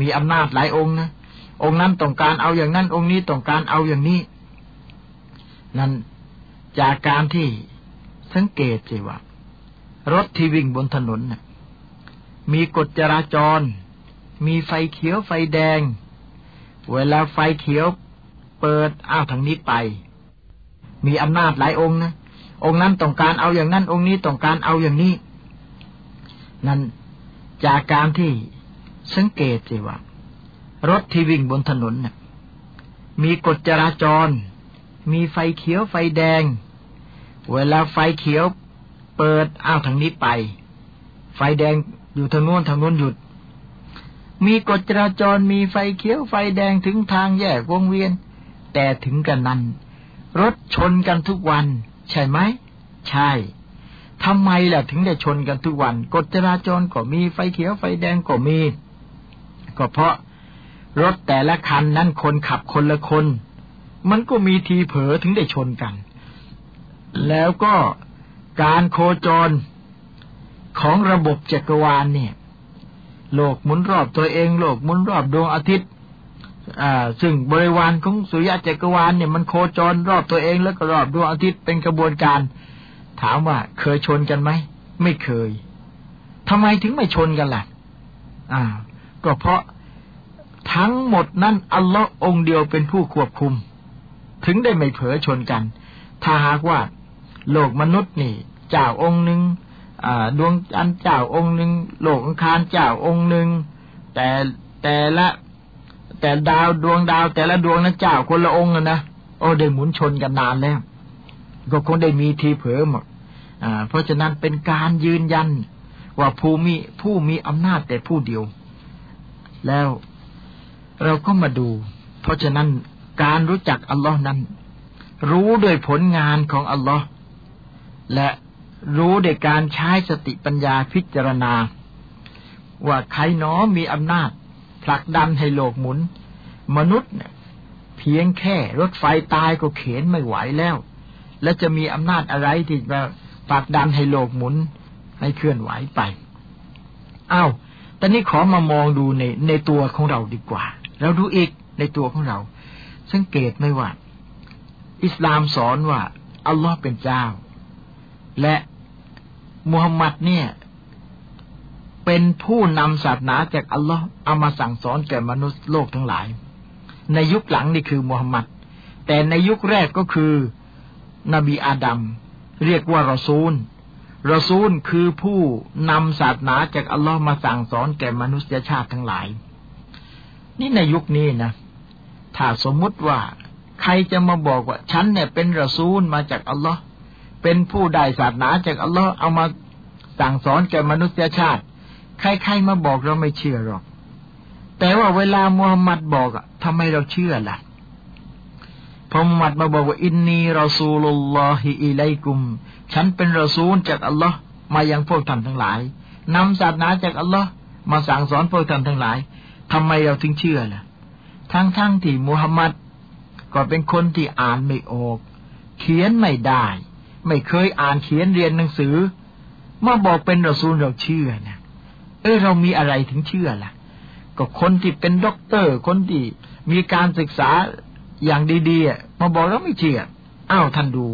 มีอำนาจหลายองค์นะ องค์นั้นต้องการเอาอย่างนั้น องค์นี้ต้องการเอาอย่างนี้ นั่นจากการที่สังเกตสิว่ารถที่วิ่งบนถนนนะมีกฎจราจร มีไฟเขียวไฟแดง เวลาไฟเขียวเปิดอ้าวทางนี้ไป มีอำนาจหลายองค์นะ องค์นั้นต้องการเอาอย่างนั้น องค์นี้ต้องการเอาอย่างนี้ นั่นจากการที่สังเกตสิว่า รถที่วิ่งบนถนนน่ะมีกฎจราจร มีไฟเขียวไฟแดง เวลาไฟเขียวเปิดอ้าวทางนี้ไป ไฟแดงอยู่ทางโน้นทางโน้นหยุด มีกฎจราจรมีไฟเขียวไฟแดงถึงทางแยกวงเวียน แต่ถึงกันนั้น รถชนกันทุกวัน ใช่ไหม ใช่ทำไมล่ะถึงได้ชนกันทุกวัน กฎจราจรก็มีไฟเขียวไฟแดงก็มี ก็เพราะรถแต่ละคันนั้นคนขับคนละคน มันก็มีทีเผลอถึงได้ชนกัน แล้วก็การโคจรของระบบจักรวาลเนี่ย โลกหมุนรอบตัวเองโลกหมุนรอบดวงอาทิตย์ซึ่งบริวารของสุริยะจักรวาลเนี่ยมันโคจรรอบตัวเองแล้วก็รอบดวงอาทิตย์เป็นกระบวนการ ถามว่าเคยชนกันไหมไม่เคยทำไมถึงไม่ชนกันล่ะ อ่า ก็เพราะทั้งหมดนั้นอัลลอฮ์องเดียวเป็นผู้ควบคุม ถึงได้ไม่เผลอชนกัน ถ้าหากว่า โลกมนุษย์นี่เจ้าองค์หนึ่ง ดวงจันทร์เจ้าองค์หนึ่งโลกอังคารเจ้าองค์หนึ่งแต่แต่ละ แต่ดาวดวงดาว แต่ละดวงนั้นเจ้าคนละองค์นะโอ้ได้หมุนชนกันนานแล้ว ก็คงได้มีทีเผลอหมดอ่า เพราะฉะนั้นเป็นการยืนยัน ว่าผู้มีผู้มีอำนาจแต่ผู้เดียว แล้วเราก็มาดู เพราะฉะนั้นการรู้จักอัลลอฮ์นั้น รู้โดยผลงานของอัลลอฮ์และ รู้โดยการใช้สติปัญญาพิจารณา ว่าใครน้อมีอำนาจ ผลักดันให้โลกหมุน มนุษย์เนี่ยเพียงแค่รถไฟตายก็เข็นไม่ไหวแล้ว และจะมีอำนาจอะไรที่จะผลักดันให้โลกหมุน ให้เคลื่อนไหวไปอา้าวตอนนี้ขอมามองดูในในตัวของเราดีกว่าเราดูอีกในตัวของเรา สังเกตไหมว่า อิสลามสอนว่าอัลลอฮ์เป็นเจ้า และ มุฮัมหมัดเนี่ย เป็นผู้นำศาสนาจากอัลลอฮ์เอามาสั่งสอนแก่มนุษย์โลกทั้งหลาย ในยุคหลังนี่คือมุฮัมหมัด แต่ในยุคแรกก็คือนบีอาดัมเรียกว่ารอซูลรอซูลคือผู้นำศาสนาจากอัลลอฮ์มาสั่งสอนแก่มนุษยชาติทั้งหลาย นี่ในยุคนี้นะ ถ้าสมมุติว่าใครจะมาบอกว่า ฉันเนี่ยเป็นรอซูลมาจากอัลลอฮ์ เป็นผู้ได้ศาสนาจากอัลลอฮ์เอามาสั่งสอนแก่มนุษยชาติ ใครๆมาบอกเราไม่เชื่อหรอก แต่ว่าเวลามูฮัมหมัดบอกอะทำไมเราเชื่อล่ะพอมูฮัมหมัดมาบอกว่าอินนีรอซูลุลลอฮิอิไลกุม ฉันเป็นรอซูลจากอัลลอฮ์มายังพวกท่านทั้งหลายนำศาสนาจากอัลลอฮ์มาสั่งสอนพวกท่านทั้งหลายทำไมเราถึงเชื่อล่ะ ทั้งๆทที่มูฮัมหมัดก็เป็นคนที่อ่านไม่ออก เขียนไม่ได้ ไม่เคยอ่านเขียนเรียนหนังสือ มาบอกเป็นรอซูลเราเชื่อนะเออเรามีอะไรถึงเชื่อล่ะ ก็คนที่เป็นด็อกเตอร์ คนที่มีการศึกษาอย่างดีๆมาบอกแล้วไม่เชื่ออ้าวท่านดู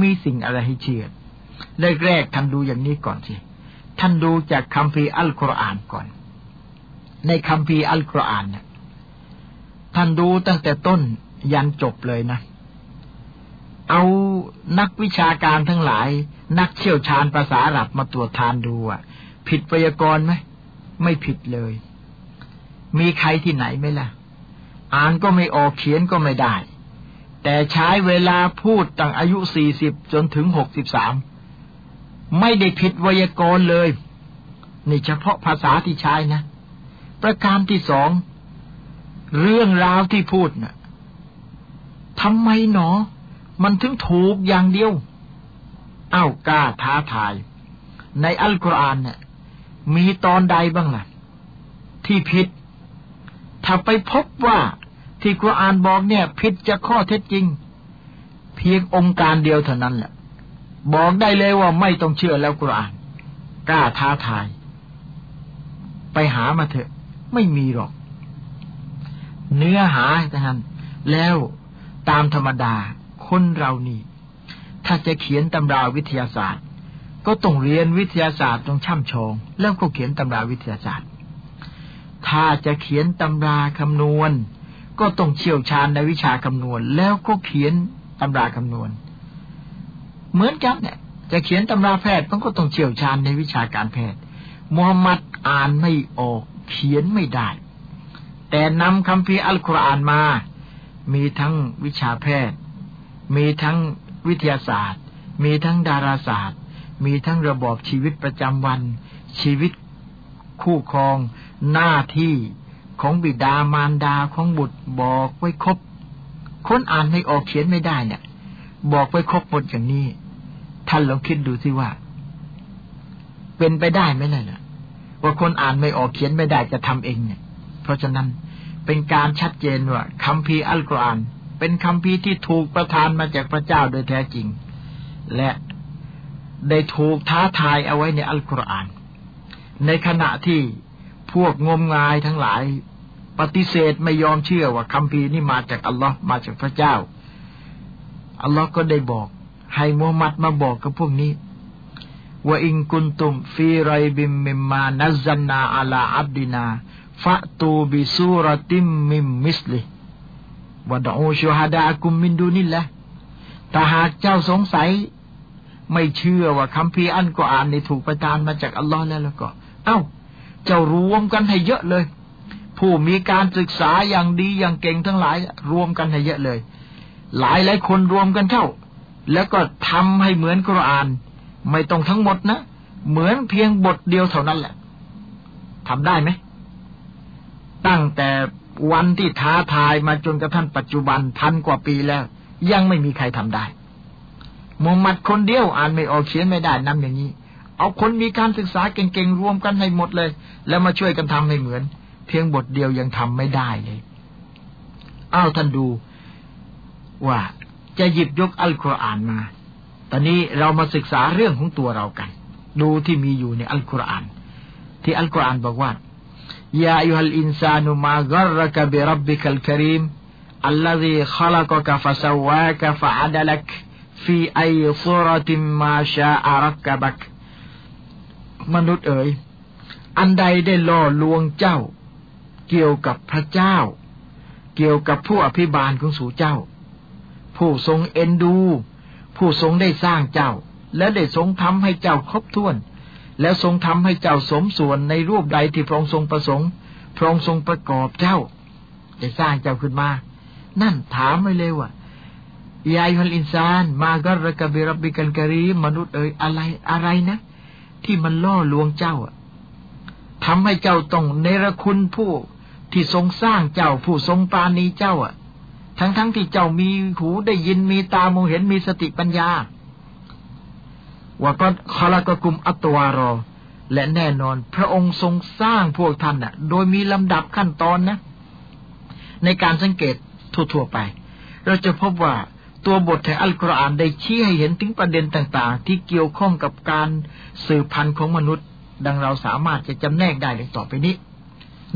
มีสิ่งอะไรให้เชื่อแรกๆท่านดูอย่างนี้ก่อนสิท่านดูจากคัมภีร์อัลกุรอานก่อน ในคัมภีร์อัลกุรอานเนี่ยท่านดูตั้งแต่ต้นยันจบเลยนะ เอานักวิชาการทั้งหลาย นักเชี่ยวชาญภาษาหรับมาตรวจทานดูอะ ผิดไวยากรณ์ไหมไม่ผิดเลย มีใครที่ไหนไหมล่ะ อ่านก็ไม่ออกเขียนก็ไม่ได้ แต่ใช้เวลาพูดตั้งอายุสี่สิบจนถึงหกสิบสามไม่ได้ผิดไวยากรณ์เลยนี่เฉพาะภาษาที่ใช้นะ ประการที่สอง เรื่องราวที่พูดนะ่ะทำไมหนอ มันถึงถูกอย่างเดียว เอ้ากล้าท้าทาย ในอัลกุรอานเนี่ยมีตอนใดบ้างล่ะ ที่ผิด ถ้าไปพบว่าที่กุรอานบอกเนี่ยผิดจากข้อเท็จจริง เพียงองค์การเดียวเท่านั้นแหละบอกได้เลยว่าไม่ต้องเชื่อแล้วกุรอาน กล้าท้าทาย ไปหามาเถอะ ไม่มีหรอก เนื้อหาท่ฮันแล้วตามธรรมดา คนเรานี่ ถ้าจะเขียนตำราวิทยาศาสตร์ ก็ต้องเรียนวิทยาศาสตร์ต้องช่ำชอง แล้วก็เขียนตำราวิทยาศาสตร์ ถ้าจะเขียนตำราคำนวณ ก็ต้องเชี่ยวชาญในวิชาคำนวณ แล้วก็เขียนตำราคำนวณ เหมือนกันเนี่ยจะเขียนตำราแพทย์มันก็ต้องเชี่ยวชาญในวิชาการแพทย์มูฮัมหมัดอ่านไม่ออก เขียนไม่ได้ แต่นำคำพีอัลกุรอานมา มีทั้งวิชาแพทย์ มีทั้งวิทยาศาสตร์ มีทั้งดาราศาสตร์ มีทั้งระบอบชีวิตประจำวัน ชีวิตคู่ครอง หน้าที่ของบิดามารดาของบุตรบอกไว้ครบคนอ่านไม่ออกเขียนไม่ได้เนี่ย บอกไว้ครบหมดอย่างนี้ ท่านลองคิดดูสิว่า เป็นไปได้ไหมล่ะว่าคนอ่านไม่ออกเขียนไม่ได้จะทำเองเนี่ย เพราะฉะนั้นเป็นการชัดเจนว่าคำพีอัลกุรอาน เป็นคำพีที่ถูกประทานมาจากพระเจ้าโดยแท้จริง และได้ถูกท้าทายเอาไว้ในอัลกุรอาน ในขณะที่พวกงมงายทั้งหลาย ปฏิเสธไม่ยอมเชื่อว่าคัมภีร์นี้มาจากอัลลอฮ์มาจากพระเจ้า อัลลอฮ์ก็ได้บอก ให้มูฮัมหมัดมาบอกกับพวกนี้ว่า إن كنتم في ريب مما نزلنا على عبدنا فأتوا بسورة من مثله وادعوا شهداءكم من دون اللهแต่หากเจ้าสงสัย ไม่เชื่อว่าคำพีอันก็อ่านในถูกประทานมาจากอัลลอฮ์แล้วแล้วก็ เอ้า เจ้ารวมกันให้เยอะเลย ผู้มีการศึกษาอย่างดีอย่างเก่งทั้งหลาย รวมกันให้เยอะเลย หลายหลายคนรวมกันเข้าแล้วก็ทำให้เหมือนกุรอาน ไม่ต้องทั้งหมดนะ เหมือนเพียงบทเดียวเท่านั้นแหละทำได้ไหมตั้งแต่ วันที่ท้าทายมาจนกระทั่งปัจจุบันพันกว่าปีแล้ว ยังไม่มีใครทำได้มุฮัมมัดคนเดียวอ่านไม่ออกเขียนไม่ได้นำอย่างนี้ เอาคนมีการศึกษาเก่งๆรวมกันให้หมดเลย แล้วมาช่วยกันทำให้เหมือน เพียงบทเดียวยังทำไม่ได้เลยอ้าวท่านดูว่าจะหยิบยกอัลกุรอานมา ตอนนี้เรามาศึกษาเรื่องของตัวเรากัน ดูที่มีอยู่ในอัลกุรอาน ที่อัลกุรอานบอกว่า يا أيها الإنسان ما غرك بربك الكريم الذي خلقك فسواك فعدلك في أي صورة ما شاء ركبك มนุษย์เอ๋ย อันใดได้ล่อลวงเจ้า เกี่ยวกับพระเจ้า เกี่ยวกับผู้อภิบาลของสู่เจ้า ผู้ทรงเอ็นดู ผู้ทรงได้สร้างเจ้า และได้ทรงทำให้เจ้าครบถ้วน แล้วทรงทำให้เจ้าสมส่วนในรูปใดที่พระองค์ทรงประสงค์ พระองค์ทรงประกอบเจ้าได้สร้างเจ้าขึ้นมา นั่นถามไปเลยว่ายายฮัลอินซาน มากรกบิรับบิกันกะรีมนุษย์เอ๋ยอะไรอะไรนะ ที่มันล่อลวงเจ้าอะทำให้เจ้าต้องเนรคุณผู้ที่ทรงสร้างเจ้าผู้ทรงปาณีเจ้าอะทั้งทั้งที่เจ้ามีหูได้ยินมีตามองเห็นมีสติปัญญา ว่าก็คาลากกุมอัตวารอ และแน่นอน พระองค์ทรงสร้างพวกท่านน่ะ โดยมีลำดับขั้นตอนนะ ในการสังเกตทั่วๆไป เราจะพบว่าตัวบทแห่งอัลกุรอานได้ชี้ให้เห็นถึงประเด็นต่างๆ ที่เกี่ยวข้องกับการสืบพันธุ์ของมนุษย์ ดังเราสามารถจะจำแนกได้เลยต่อไปนี้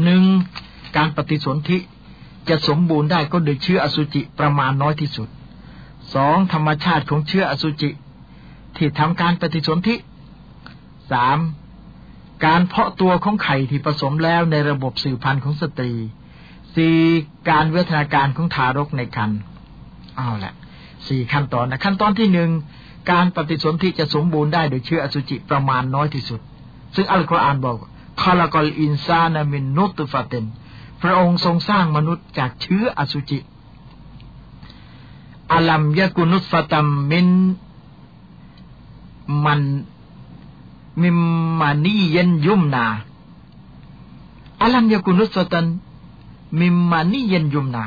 หนึ่งการปฏิสนธิจะสมบูรณ์ได้ก็โดยเชื้ออสุจิประมาณน้อยที่สุดสองธรรมชาติของเชื้ออสุจิ ที่ทำการปฏิสนธิสามการเพาะตัวของไข่ที่ผสมแล้วในระบบสืบพันธุ์ของสตรีสี่การเวทนาการของทารกในครรภ์เอาละสี่ขั้นตอนนะขั้นตอนที่หนึ่งการปฏิสนธิจะสมบูรณ์ได้โดยเชื้ออสุจิประมาณน้อยที่สุด ซึ่งอัลกุรอานบอกคาลกอลอินซานามินนุตุฟาเตนพระองค์ทรงสร้างมนุษย์จากเชื้ออสุจิอัลัมยะกุนุสฟตัมมิน มันมิมมานีเยนยุมนาอัลัมยกุนุสตันมิมมานีเยนยุมนา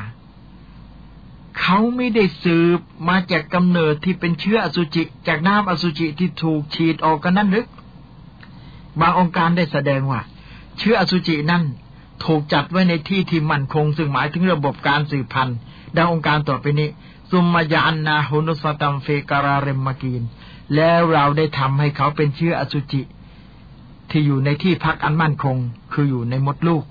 เขาไม่ได้สืบมาจากกำเนิดที่เป็นเชื้ออสุจิ จากน้ำอสุจิที่ถูกฉีดออกกันนั่นหรือบางองค์การได้แสดงว่า เชื้ออสุจินั่นถูกจัดไว้ในที่ที่มั่นคง ซึ่งหมายถึงระบบการสืบพันธุ์ดังองค์การต่อไปนี้ซุมมายานนาฮุนุสตัมเฟการาเรมมากีน แล้วเราได้ทำให้เขาเป็นเชื้ออสุจิ ที่อยู่ในที่พักอันมั่นคง คืออยู่ในมดลูก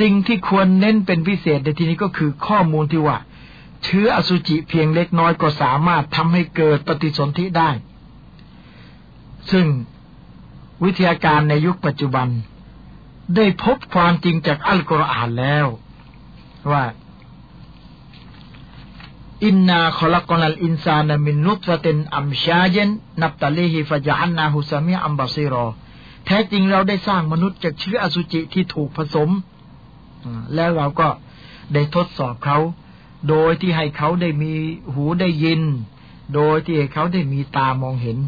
สิ่งที่ควรเน้นเป็นพิเศษในที่นี้ก็คือข้อมูลที่ว่า เชื้ออสุจิเพียงเล็กน้อยก็สามารถทำให้เกิดปฏิสนธิได้ ซึ่งวิทยาการในยุคปัจจุบัน ได้พบความจริงจากอัลกุรอานแล้ว ว่า อินนาขลักนัลอินซานมินนุตฟะเตนอัมชาเยนนับตะเลฮิฟะจานนาฮุสามีอัมบาซิรอ แท้จริงเราได้สร้างมนุษย์จากเชื้ออสุจิที่ถูกผสม แล้วเราก็ได้ทดสอบเขา โดยที่ให้เขาได้มีหูได้ยิน โดยที่ให้เขาได้มีตามองเห็น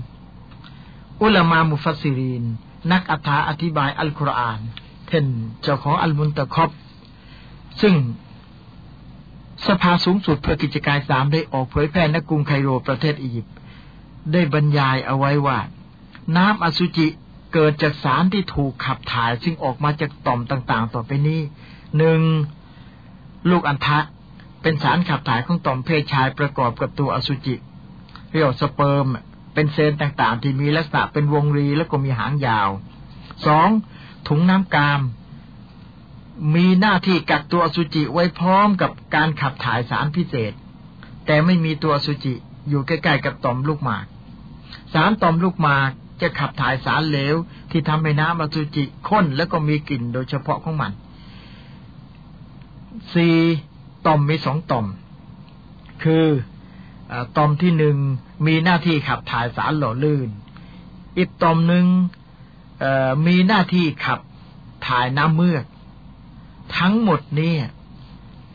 อุลามามุฟัสซิรีน นักอธิบายอัลกุรอานเท่นเจ้าของอัลมุนตะคอบซึ่ง สภาสูงสุดเพื่อกิจการสามได้ออกเผยแพร่ในกรุงไคโรประเทศอียิปต์ได้บรรยายเอาไว้ว่า น้ำอสุจิเกิดจากสารที่ถูกขับถ่าย ซึ่งออกมาจากต่อมต่างๆ ต่อไปนี้หนึ่งลูกอัณฑะเป็นสารขับถ่ายของต่อมเพศชายประกอบกับตัวอสุจิ เรียกสเปิร์ม เป็นเซลล์ต่างๆ ที่มีลักษณะเป็นวงรีแล้วก็มีหางยาวสองถุงน้ำกาม มีหน้าที่กักตัวอสุจิไว้พร้อมกับการขับถ่ายสารพิเศษ แต่ไม่มีตัวอสุจิอยู่ใกล้ๆกับต่อมลูกหมาก สารต่อมลูกหมากจะขับถ่ายสารเหลว ที่ทำให้น้ำอสุจิข้นแล้วก็มีกลิ่นโดยเฉพาะของมันสี่ต่อมมีสองต่อม คือต่อมที่หนึ่งมีหน้าที่ขับถ่ายสารหล่อลื่น อีกต่อมหนึ่งมีหน้าที่ขับถ่ายน้ำเมือก ทั้งหมดนี้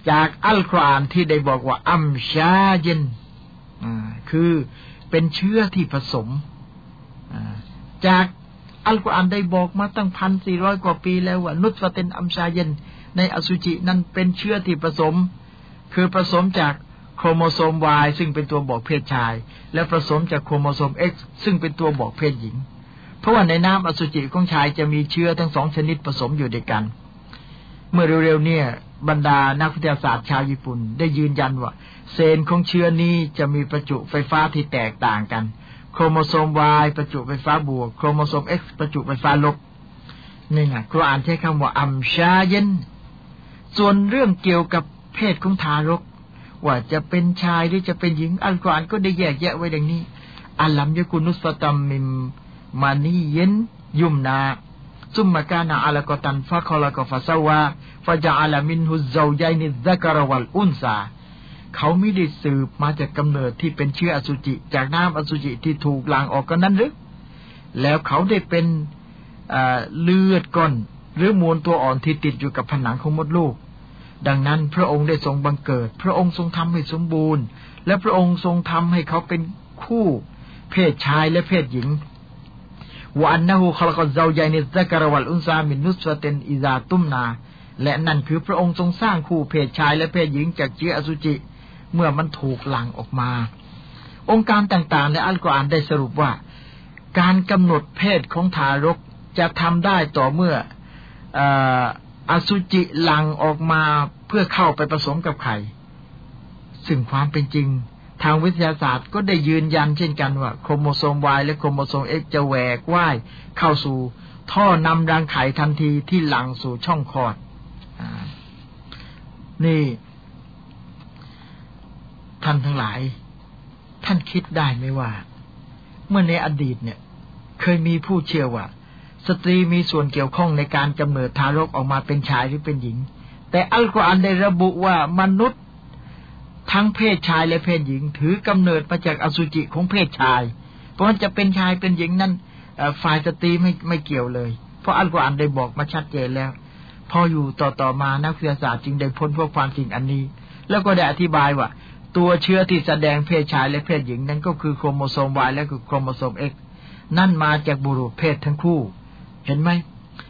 จากอัลกุรอานที่ได้บอกว่าอัมชาเยนคือเป็นเชื้อที่ผสมจากอัลกุรอานได้บอกมาตั้งพันสี่ร้อยกว่าปีแล้วว่าنطفة أمشاج ในอสุจินั้นเป็นเชื้อที่ผสม คือผสมจากโครโมโซม Y ซึ่งเป็นตัวบอกเพศชาย และผสมจากโครโมโซม X ซึ่งเป็นตัวบอกเพศหญิง เพราะว่าในน้ำอสุจิของชายจะมีเชื้อทั้งสองชนิดผสมอยู่ด้วยกัน เมื่อเร็วๆเนี่ย บรรดานักวิทยาศาสตร์ชาวญี่ปุ่น ได้ยืนยันว่า เซลล์ของเชื้อนี้จะมีประจุไฟฟ้าที่แตกต่างกัน โครโมโซม Y ประจุไฟฟ้าบวก โครโมโซม X ประจุไฟฟ้าลบนี่ไงครูอ่านใช้คำว่าอัมชาเยนส่วนเรื่องเกี่ยวกับเพศของทารก ว่าจะเป็นชายหรือจะเป็นหญิงอัลกุรอานก็ได้แยกแยะไว้ดังนี้ألم يك نطفة من مني يمنى ثم كان علقة فخلق فسوىฟะจาอัลมินฮุซเซาใยนิซะกรวัลอุนซาเขาไม่ได้สืบมาจากกำเนิดที่เป็นเชื้ออสุจิ จากน้ำอสุจิที่ถูกล้างออกกันนั้นหรือ แล้วเขาได้เป็นเลือดก้อนหรือมวลตัวอ่อนที่ติดอยู่กับผนังของมดลูก ดังนั้นพระองค์ได้ทรงบังเกิด พระองค์ทรงทำให้สมบูรณ์ และพระองค์ทรงทำให้เขาเป็นคู่ เพศชายและเพศหญิง وأنه خلق الزوجين الذكر والأنثى من نطفة إذا تمنى และนั่นคือพระองค์ทรงสร้างคู่เพศชายและเพศหญิงจากเชื้ออสุจิ เมื่อมันถูกหลั่งออกมา โองการต่างๆ ในอัลกุรอานได้สรุปว่า การกำหนดเพศของทารกจะทำได้ต่อเมื่ออสุจิหลั่งออกมาเพื่อเข้าไปผสมกับไข่ ซึ่งความเป็นจริง ทางวิทยาศาสตร์ก็ได้ยืนยันเช่นกันว่าโครโมโซม Y และโครโมโซม X จะแหวกว่ายเข้าสู่ท่อนำรังไข่ทันทีที่หลังสู่ช่องคลอดอนี่ ท่านทั้งหลาย ท่านคิดได้ไหมว่า เมื่อในอดีตเนี่ย เคยมีผู้เชื่อว่า สตรีมีส่วนเกี่ยวข้องในการกำเนิดทารกออกมาเป็นชายหรือเป็นหญิง แต่อัลกุรอานได้ระบุว่ามนุษย์ ทั้งเพศชายและเพศหญิง ถือกำเนิดมาจากอสุจิของเพศชาย เพราะจะเป็นชายเป็นหญิงนั้นฝ่ายสตรีไม่ไม่เกี่ยวเลย เพราะอัลกุรอานได้บอกมาชัดเจนแล้ว พออยู่ต่อต่อมานักวิทยาศาสตร์จึงได้ค้นพบความจริงอันนี้ แล้วก็ได้อธิบายว่า ตัวเชื้อที่แสดงเพศชายและเพศหญิงนั้นก็คือโครโมโซม Y และคือโครโมโซม X นั่นมาจากบุรุษเพศทั้งคู่ เห็นไหม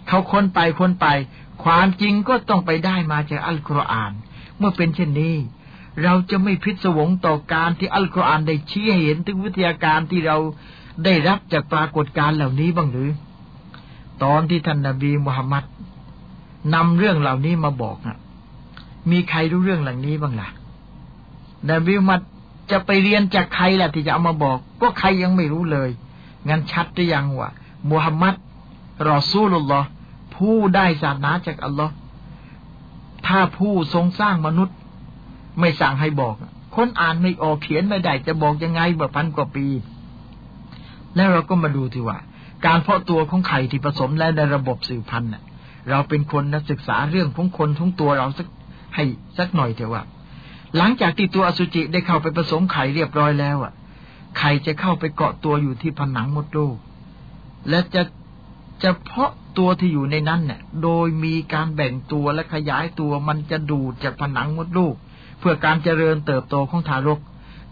เขาค้นไปค้นไป ความจริงก็ต้องไปได้มาจากอัลกุรอาน เมื่อเป็นเช่นนี้ เราจะไม่พิศวงต่อการที่อัลกุรอานได้ชี้ให้เห็นถึงวิทยาการที่เราได้รับจากปรากฏการเหล่านี้บ้างหรือ ตอนที่ท่านนาบีมุฮัมมัดนำเรื่องเหล่านี้มาบอกนะมีใครรู้เรื่องเหล่านี้บ้างล่ะนบีมุฮัมมัดจะไปเรียนจากใครล่ะที่จะเอามาบอก ก็ใครยังไม่รู้เลย งั้นชัดหรือยังว่ามุฮัมมัดรอซูลุลลอผู้ได้ศาสนาจากอัลลอฮ์ถ้าผู้ทรงสร้างมนุษย์ ไม่สั่งให้บอก คนอ่านไม่ออกเขียนไม่ได้จะบอกยังไงเมื่อพันกว่าปี แล้วเราก็มาดูทีว่า การเพาะตัวของไข่ที่ผสมและในระบบสืบพันธุ์เราเป็นคนนักศึกษาเรื่องของคนทั้งตัวเราสักให้สักหน่อยเถอะว่า หลังจากที่ตัวอสุจิได้เข้าไปผสมไข่เรียบร้อยแล้วอะ ไข่จะเข้าไปเกาะตัวอยู่ที่ผนังมดลูกและจะจะเพาะตัวที่อยู่ในนั้นเนี่ย โดยมีการแบ่งตัวและขยายตัวมันจะดูดจากผนังมดลูก เพื่อการเจริญเติบโตของทารก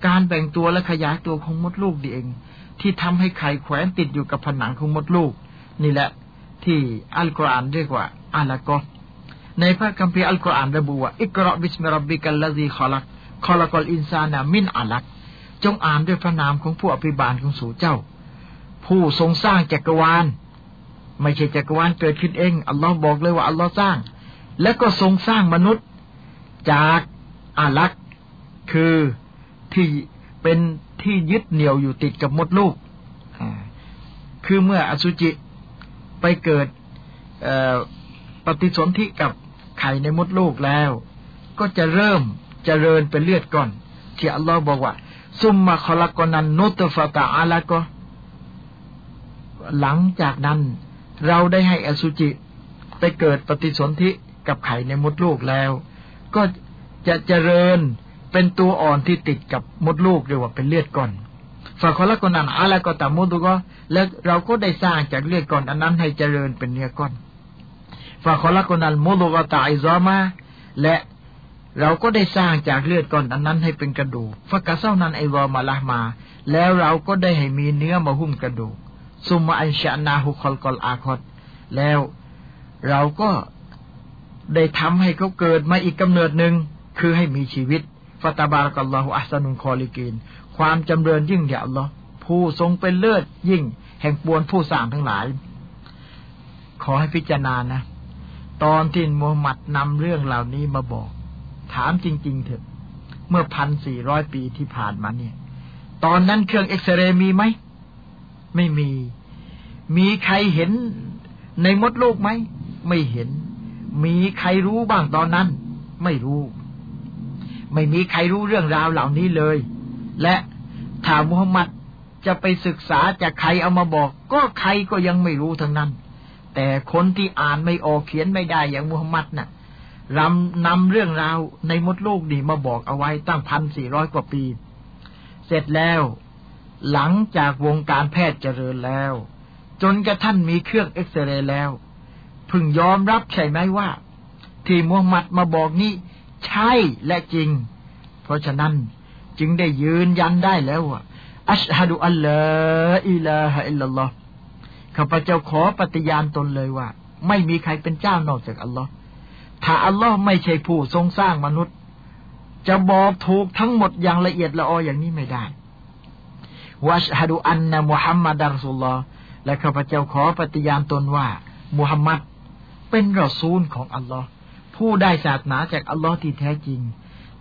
การแบ่งตัวและขยายตัวของมดลูกนี่เอง ที่ทำให้ไข่แขวนติดอยู่กับผนังของมดลูก นี่แหละที่อัลกุรอานเรียกว่า علقة ในพระคัมภีร์อัลกุรอานระบุว่า اقرأ باسم ربك الذي خلق خلق الإنسان من علق จงอ่านด้วยพระนามของผู้อภิบาลของสู่เจ้า ผู้ทรงสร้างจักรวาล ไม่ใช่จักรวาลเกิดขึ้นเอง อัลลอฮ์บอกเลยว่าอัลลอฮ์สร้าง และก็ทรงสร้างมนุษย์ จาก อาลักคือที่เป็นที่ยึดเหนี่ยวอยู่ติดกับมดลูก คือเมื่ออสุจิไปเกิดปฏิสนธิกับไข่ในมดลูกแล้ว ก็จะเริ่มเจริญเป็นเลือดก่อน ที่อัลลอฮ์บอกว่า ซุมมาคอลักนันนุตฟาตาอาลาก็หลังจากนั้น เราได้ให้อสุจิไปเกิดปฏิสนธิกับไข่ในมดลูกแล้ว ก็ จะเจริญเป็นตัวอ่อนที่ติดกับมดลูกเรียกว่าเป็นเลือดก่อนฝากคนละคนนั้นอะไรก็ตามมุดก็แล้วเราก็ได้สร้างจากเลือดก่อนอันนั้นให้เจริญเป็นเนื้อก้อนฝากคนละคนนั้นมุดก็ตายซอมาและเราก็ได้สร้างจากเลือดก่อนอันนั้นให้เป็นกระดูกฟักกะเซ้านั้นไอวอมาละมา แล้วเราก็ได้ให้มีเนื้อมาหุ้มกระดูกซุมมาอันชานาหุคอลกอลอาคอดแล้วเราก็ได้ทำให้เขาเกิดมาอีกกำเนิดหนึ่ง คือให้มีชีวิตฟาตาบารักัลลอฮุอัสนุนคอลิกีน ความจำเริญยิ่งใหญ่อัลลอฮ์ผู้ทรงเป็นเลิศยิ่ง แห่งปวนผู้สร้างทั้งหลาย ขอให้พิจารณานะ ตอนที่มูฮัมหมัดนำเรื่องเหล่านี้มาบอก ถามจริง ๆ เถอะ เมื่อพันสี่ร้อยปีที่ผ่านมาเนี่ย ตอนนั้นเครื่องเอ็กซเรย์มีไหม ไม่มี มีใครเห็นในมดลูกไหม ไม่เห็น มีใครรู้บ้างตอนนั้น ไม่รู้ ไม่มีใครรู้เรื่องราวเหล่านี้เลย และถ้ามุฮัมมัดจะไปศึกษาจากใครเอามาบอก ก็ใครก็ยังไม่รู้ทั้งนั้น แต่คนที่อ่านไม่ออกเขียนไม่ได้อย่างมุฮัมมัดนะ่ะรำนำเรื่องราวในมดลูกนี่มาบอกเอาไว้ตั้งพันสี่ร้อยกว่าปี เสร็จแล้ว หลังจากวงการแพทย์เจริญแล้ว จนกระทั่งมีเครื่องเอ็กซเรย์แล้ว พึงยอมรับใช่ไหมว่า ที่มุฮัมหมัดมาบอกนี่ ใช่และจริง เพราะฉะนั้นจึงได้ยืนยันได้แล้วว่าอัชฮะดุอัลลอฮฺอิลาฮะอิลลัลลอฮ์ข้าพเจ้าขอปฏิญาณตนเลยว่า ไม่มีใครเป็นเจ้านอกจากอัลลอฮ์ถ้าอัลลอฮ์ไม่ใช่ผู้ทรงสร้างมนุษย์ จะบอกถูกทั้งหมดอย่างละเอียดละอออย่างนี้ไม่ได้วัชฮะดุอันนะมุฮัมมัดอัลสุลลอฮ์และข้าพเจ้าขอปฏิญาณตนว่า มุฮัมมัดเป็นรอซูลของอัลลอฮ์ ผู้ได้ศาสนาจากอัลลอฮ์ที่แท้จริง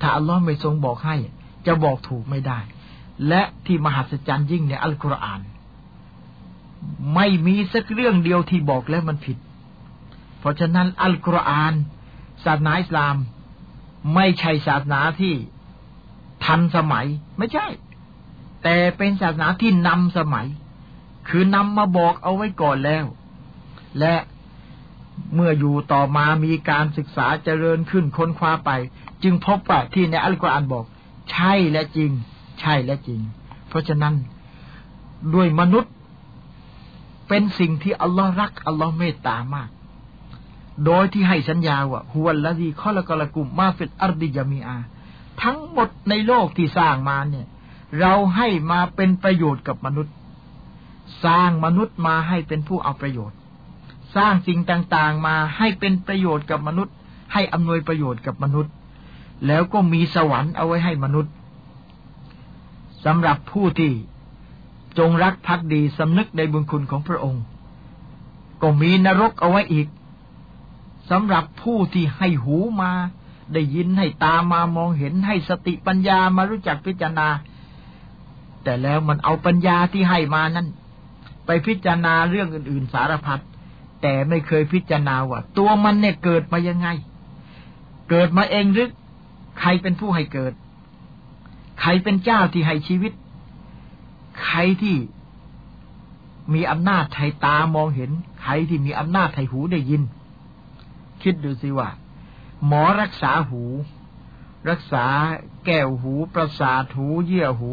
ถ้าอัลลอฮ์ไม่ทรงบอกให้ จะบอกถูกไม่ได้ และที่มหัศจรรย์ยิ่งในอัลกุรอาน ไม่มีสักเรื่องเดียวที่บอกแล้วมันผิด เพราะฉะนั้นอัลกุรอาน ศาสนาอิสลาม ไม่ใช่ศาสนาที่ทันสมัยไม่ใช่ แต่เป็นศาสนาที่นำสมัย คือนำมาบอกเอาไว้ก่อนแล้ว และ เมื่ออยู่ต่อมามีการศึกษาเจริญขึ้นค้นคว้าไป จึงพบว่าที่ในอัลกุรอานบอก ใช่และจริง ใช่และจริง เพราะฉะนั้นด้วยมนุษย์เป็นสิ่งที่อัลลอฮ์รัก อัลลอฮ์เมตตามาก โดยที่ให้สัญญาว่าฮุวัลละดีข้อละกละกุมมาฟิตอัรดิยามีอา ทั้งหมดในโลกที่สร้างมาเนี่ย เราให้มาเป็นประโยชน์กับมนุษย์ สร้างมนุษย์มาให้เป็นผู้เอาประโยชน์ สร้างสิ่งต่างๆมาให้เป็นประโยชน์กับมนุษย์ ให้อำนวยประโยชน์กับมนุษย์ แล้วก็มีสวรรค์เอาไว้ให้มนุษย์สำหรับผู้ที่จงรักภักดีสำนึกในบุญคุณของพระองค์ ก็มีนรกเอาไว้อีกสำหรับผู้ที่ให้หูมา ได้ยินให้ตามามองเห็นให้สติปัญญามารู้จักพิจารณา แต่แล้วมันเอาปัญญาที่ให้มานั้น ไปพิจารณาเรื่องอื่น ๆ สารพัด แต่ไม่เคยพิจารณาว่าตัวมันเนี่ยเกิดมายังไง เกิดมาเองหรือใครเป็นผู้ให้เกิด ใครเป็นเจ้าที่ให้ชีวิต ใครที่มีอำนาจไทยตามองเห็น ใครที่มีอำนาจไทยหูได้ยิน คิดดูสิว่า หมอรักษาหู รักษาแก้วหู ประสาทหู เยื่อหู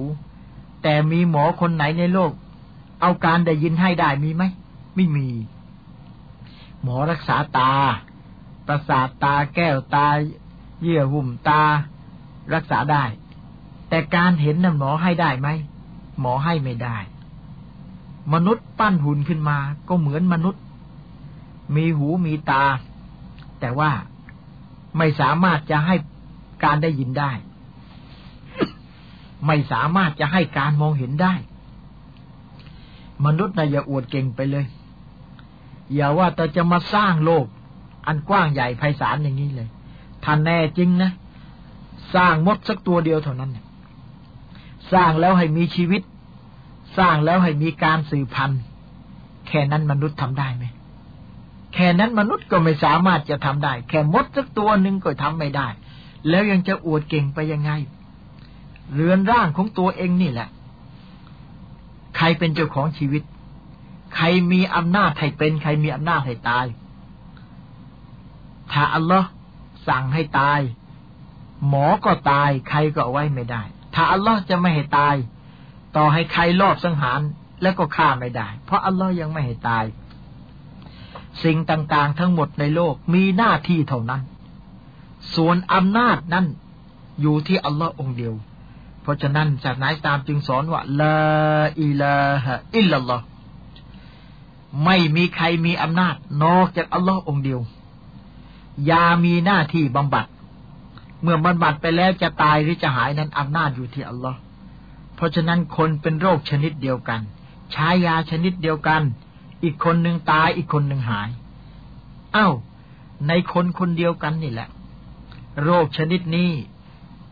แต่มีหมอคนไหนในโลก เอาการได้ยินให้ได้มีไหม ไม่มี หมอรักษาตา ประสาทตาแก้วตา เยื่อหุ้มตา รักษาได้ แต่การเห็นน่ะหมอให้ได้ไหม หมอให้ไม่ได้ มนุษย์ปั้นหุ่นขึ้นมา ก็เหมือนมนุษย์ มีหูมีตา แต่ว่าไม่สามารถจะให้การได้ยินได้ ไม่สามารถจะให้การมองเห็นได้ มนุษย์นะอย่าอวดเก่งไปเลย อย่าว่าแต่จะมาสร้างโลก อันกว้างใหญ่ไพศาลอย่างนี้เลยท่านแน่จริงนะ สร้างมดสักตัวเดียวเท่านั้นสร้างแล้วให้มีชีวิต สร้างแล้วให้มีการสืบพันธุ์ แค่นั้นมนุษย์ทำได้ไหมแค่นั้นมนุษย์ก็ไม่สามารถจะทำได้ แค่มดสักตัวหนึ่งก็ทำไม่ได้ แล้วยังจะอวดเก่งไปยังไง เรือนร่างของตัวเองนี่แหละ ใครเป็นเจ้าของชีวิต ใครมีอำนาจให้เป็น ใครมีอำนาจให้ตาย ถ้าอัลลอฮ์สั่งให้ตาย หมอก็ตาย ใครก็ไว้ไม่ได้ ถ้าอัลลอฮ์จะไม่ให้ตาย ต่อให้ใครลอบสังหารแล้วก็ฆ่าไม่ได้ เพราะอัลลอฮ์ยังไม่ให้ตาย สิ่งต่างๆทั้งหมดในโลกมีหน้าที่เท่านั้น ส่วนอำนาจนั้นอยู่ที่อัลลอฮ์องเดียว เพราะฉะนั้นศาสนาอิสลามจึงสอนว่าลาอิลาฮะอิลลัลลอฮ์ ไม่มีใครมีอำนาจ นอกจากอัลลอฮ์องเดียวยามีหน้าที่บำบัด เมื่อบำบัดไปแล้วจะตายหรือจะหายนั้นอำนาจอยู่ที่อัลลอฮ์เพราะฉะนั้นคนเป็นโรคชนิดเดียวกัน ใช้ยาชนิดเดียวกัน อีกคนหนึ่งตายอีกคนหนึ่งหาย เอา้า ในคนคนเดียวกันนี่แหละ โรคชนิดนี้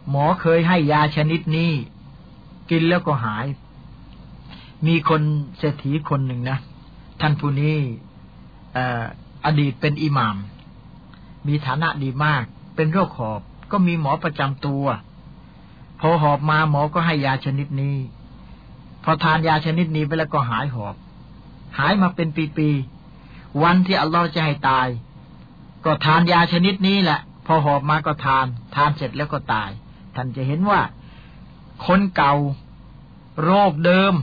หมอเคยให้ยาชนิดนี้ กินแล้วก็หาย มีคนเศรษฐีคนหนึ่งนะ ท่านผู้นี้อดีตเป็นอิหมาม มีฐานะดีมาก เป็นโรคหอบ ก็มีหมอประจำตัว พอหอบมาหมอก็ให้ยาชนิดนี้ พอทานยาชนิดนี้ไปแล้วก็หายหอบ หายมาเป็นปีๆ วันที่อัลลอฮ์จะให้ตาย ก็ทานยาชนิดนี้แหละ พอหอบมาก็ทาน ทานเสร็จแล้วก็ตาย ท่านจะเห็นว่า คนเก่า โรคเดิม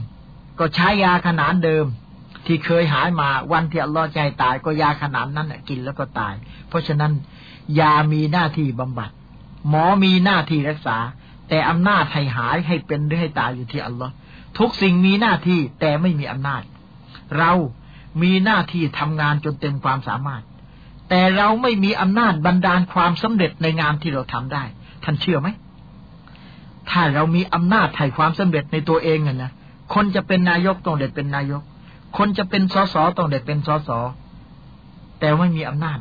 ก็ใช้ยาขนานเดิม ที่เคยหายมาวันที่อัลลอฮ์จะให้ตายก็ยาขนานนั้นกินแล้วก็ตาย เพราะฉะนั้น ยามีหน้าที่บำบัด หมอมีหน้าที่รักษา แต่อำนาจให้หายให้เป็นหรือให้ตายอยู่ที่อัลลอฮ์ทุกสิ่งมีหน้าที่แต่ไม่มีอำนาจ เรามีหน้าที่ทำงานจนเต็มความสามารถ แต่เราไม่มีอำนาจบันดาลความสำเร็จในงานที่เราทำได้ ท่านเชื่อไหมถ้าเรามีอำนาจไถ่ความสำเร็จในตัวเองนะคนจะเป็นนายกต้องเด็ดเป็นนายก คนจะเป็นสสต้องเด็ดเป็นสสแต่ไม่มีอำนาจ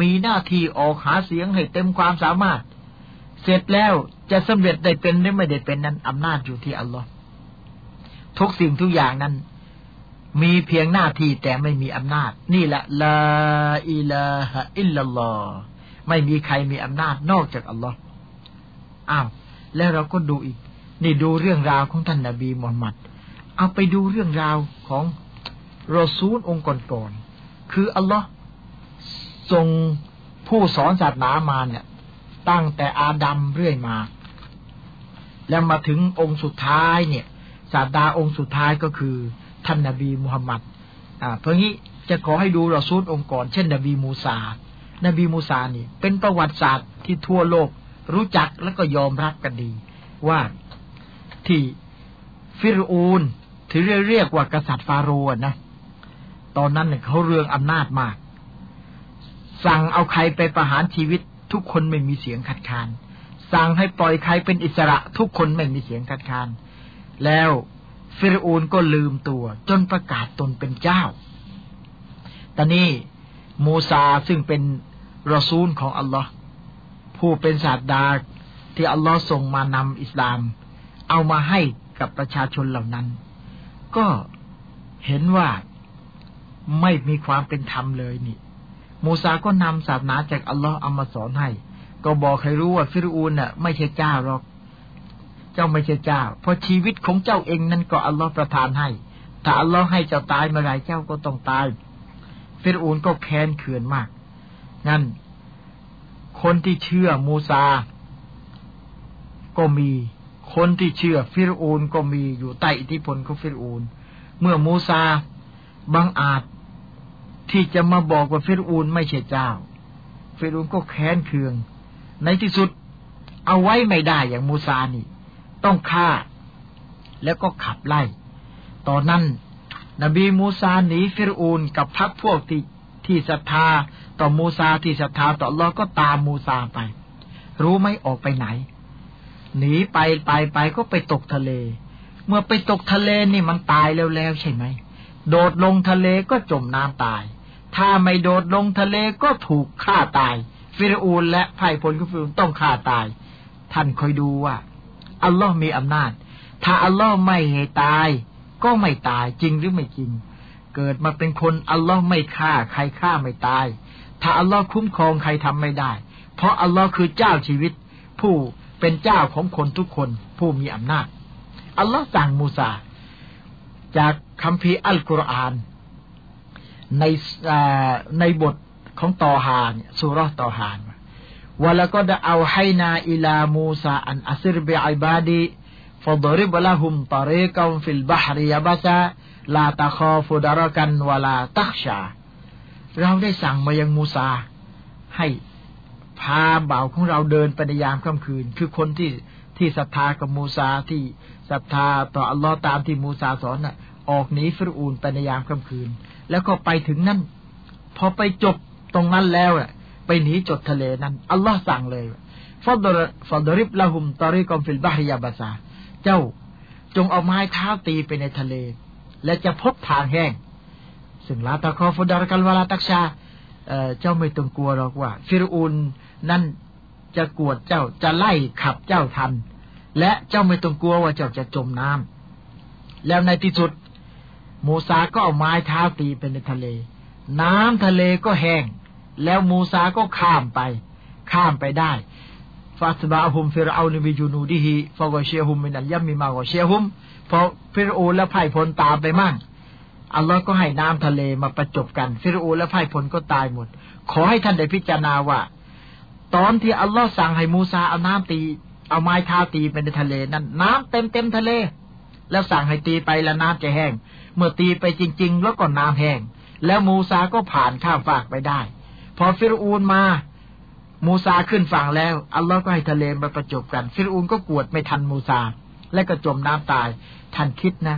มีหน้าที่ออกหาเสียงให้เต็มความสามารถ เสร็จแล้วจะสำเร็จได้เป็นหรือไม่ได้เป็นนั้นอำนาจอยู่ที่อัลลอฮ์ทุกสิ่งทุกอย่างนั้น มีเพียงหน้าที่แต่ไม่มีอำนาจ นี่แหละลาอิลาฮะอิลลัลลอฮ์ไม่มีใครมีอำนาจนอกจากอัลลอฮ์อ้าวแล้วเราก็ดูอีก นี่ดูเรื่องราวของท่านนาบีมุฮัมมัดเอาไปดูเรื่องราวของ รอซูลองค์ก่อนๆคืออัลลอฮ์ทรงผู้สอนศาสนามาเนี่ย ตั้งแต่อาดัมเรื่อยมา แล้วมาถึงองค์สุดท้ายเนี่ยศาสดาองค์สุดท้ายก็คือท่านนาบีมุฮัมมัดอ่าเพราะงี้จะขอให้ดูรอซูลองค์กรเช่นนบีมูซานบีมูซานี่ เป็นประวัติศาสตร์ที่ทั่วโลกรู้จักแล้วก็ยอมรับกันดี ว่าที่ฟิรูนถือเรียกว่ากษัตริย์ฟาโรห์นะ ตอนนั้นเนี่ยเขาเรืองอำนาจมาก สั่งเอาใครไปประหารชีวิต ทุกคนไม่มีเสียงคัดค้าน สั่งให้ปล่อยใครเป็นอิสระ ทุกคนไม่มีเสียงคัดค้าน แล้วฟิรูนก็ลืมตัว จนประกาศตนเป็นเจ้า ตอนนี้มูซาซึ่งเป็นรอซูลของอัลลอฮ์ผู้เป็นศาสดาที่อัลลอฮ์ส่งมานำอิสลาม เอามาให้กับประชาชนเหล่านั้น ก็เห็นว่า ไม่มีความเป็นธรรมเลยนี่ มูซาก็นำศาสนาจากอัลลอฮ์เอามาสอนให้ ก็บอกให้รู้ว่าฟิรูนน่ะ ไม่ใช่เจ้าหรอก เจ้าไม่ใช่เจ้า เพราะชีวิตของเจ้าเองนั้นก็อัลลอฮ์ประทานให้ ถ้าอัลลอฮ์ให้เจ้าตายเมื่อไรเจ้าก็ต้องตาย ฟิรูนก็แค้นเคืองมาก งั้น คนที่เชื่อมูซา ก็มี คนที่เชื่อฟิรูนก็มีอยู่ใต้อิทธิพลของฟิรูน เมื่อมูซาบังอาจ ที่จะมาบอกว่าเฟรูนไม่ใช่เจ้า เฟรูนก็แค้นเคือง ในที่สุดเอาไว้ไม่ได้อย่างมูซานี่ ต้องฆ่า แล้วก็ขับไล่ ตอนนั้น นบีมูซาหนีฟิรูนกับพักพวกที่ที่ศรัทธาต่อมูซาที่ศรัทธาต่อลอก็ตามมูซาไป รู้ไหมออกไปไหน หนีไปไปไปก็ไปตกทะเล เมื่อไปตกทะเลนี่มันตายแล้วแล้วใช่ไหม โดดลงทะเลก็จมน้ำตาย ถ้าไม่โดดลงทะเลก็ถูกฆ่าตาย ฟิรูนและไพ่พลของฟิรูนต้องฆ่าตาย ท่านคอยดูว่า อัลลอฮ์มีอำนาจ ถ้าอัลลอฮ์ไม่ให้ตาย ก็ไม่ตายจริงหรือไม่จริง เกิดมาเป็นคนอัลลอฮ์ไม่ฆ่า ใครฆ่าไม่ตาย ถ้าอัลลอฮ์คุ้มครองใครทำไม่ได้ เพราะอัลลอฮ์คือเจ้าชีวิต ผู้เป็นเจ้าของคนทุกคน ผู้มีอำนาจ อัลลอฮ์สั่งมูซาจากคัมภีร์อัลกุรอาน ในในบทของตอฮานสุรตอฮานวะแล้วก็ได้เอาให้นาอิลามูซาอันอัซิรบิอิบาดีฟดริบละหุมตเรกัมฟิลบาฮริยาบาซาลาตาคอฟูดารกันวลาตักชา เราได้สั่งมายังมูซา ให้พาบ่าวของเราเดินไปในยามค่ำคืน คือคนที่ที่ศรัทธากับมูซาที่ศรัทธาต่ออัลลอฮ์ตามที่มูซาสอนน่ะ ออกหนีฟิรูนไปในยามค่ำคืน แล้วก็ไปถึงนั่น พอไปจบตรงนั้นแล้วอะไปหนีจดทะเลนั้น อัลลอฮ์สั่งเลยفاضرب فاضرب لهم طريقا في البحر يبسا เจ้าจงเอาไม้เท้าตีไปในทะเล และจะพบทางแห้ง ซึ่ง لا تخاف دركا ولا تخشى เจ้าไม่ต้องกลัวหรอกว่า ฟิรูนนั่นจะกวดเจ้าจะไล่ขับเจ้าทัน และเจ้าไม่ต้องกลัวว่าเจ้าจะจมน้ำแล้วในที่สุด มูซาก็เอาไม้เท้าตีไปในทะเล น้ำทะเลก็แห้ง แล้วมูซาก็ข้ามไป ข้ามไปได้ฟาสบาฮุมฟิรเอานิบิจูนูดิฮิฟาวเชียฮุมมินัลยัมมิมาวเชียฮุมพอฟิรโอและไพ่พลตามไปมั่งอัลลอฮ์ก็ให้น้ำทะเลมาประจบกัน ฟิรูและไพ่พลก็ตายหมด ขอให้ท่านได้พิจารณาว่า ตอนที่อัลลอฮ์สั่งให้มูซาเอาน้ำตี เอาไม้เท้าตีไปในทะเลนั้นน้ำเต็มเต็มทะเล แล้วสั่งให้ตีไปแล้วน้ำจะแห้ง เมื่อตีไปจริง ๆ แล้วก็น้ำแห้ง แล้วมูซาก็ผ่านข้ามฝากไปได้ พอฟิรูนมา มูซาขึ้นฝั่งแล้ว อัลลอฮ์ก็ให้ทะเลมาประจบกัน ฟิรูนก็กวดไม่ทันมูซา และก็จมน้ำตาย ท่านคิดนะ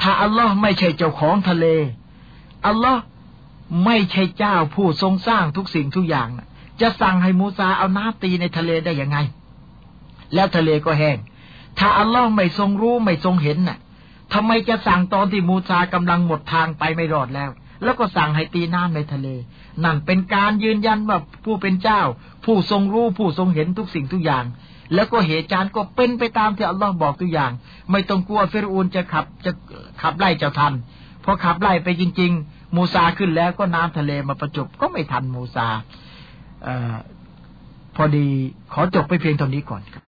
ถ้าอัลลอฮ์ไม่ใช่เจ้าของทะเล อัลลอฮ์ไม่ใช่เจ้าผู้ทรงสร้างทุกสิ่งทุกอย่างจะสั่งให้มูซาเอาน้ำตีในทะเลได้ยังไง แล้วทะเลก็แห้ง ถ้าอัลลอฮ์ไม่ทรงรู้ไม่ทรงเห็นน่ะ ทำไมจะสั่งตอนที่มูซากำลังหมดทางไปไม่รอดแล้ว แล้วก็สั่งให้ตีน้ำในทะเล นั่นเป็นการยืนยันว่าผู้เป็นเจ้า ผู้ทรงรู้ผู้ทรงเห็นทุกสิ่งทุกอย่าง แล้วก็เหตุการณ์ก็เป็นไปตามที่อัลลอฮ์บอกทุกอย่าง ไม่ต้องกลัวฟิรูนจะขับจะขับไล่เจ้าทันพอขับไล่ไปจริง ๆ มูซาขึ้นแล้วก็น้ำทะเลมาประจบก็ไม่ทันมูซาอพอดีขอจบไปเพียงเท่านี้ก่อนครับ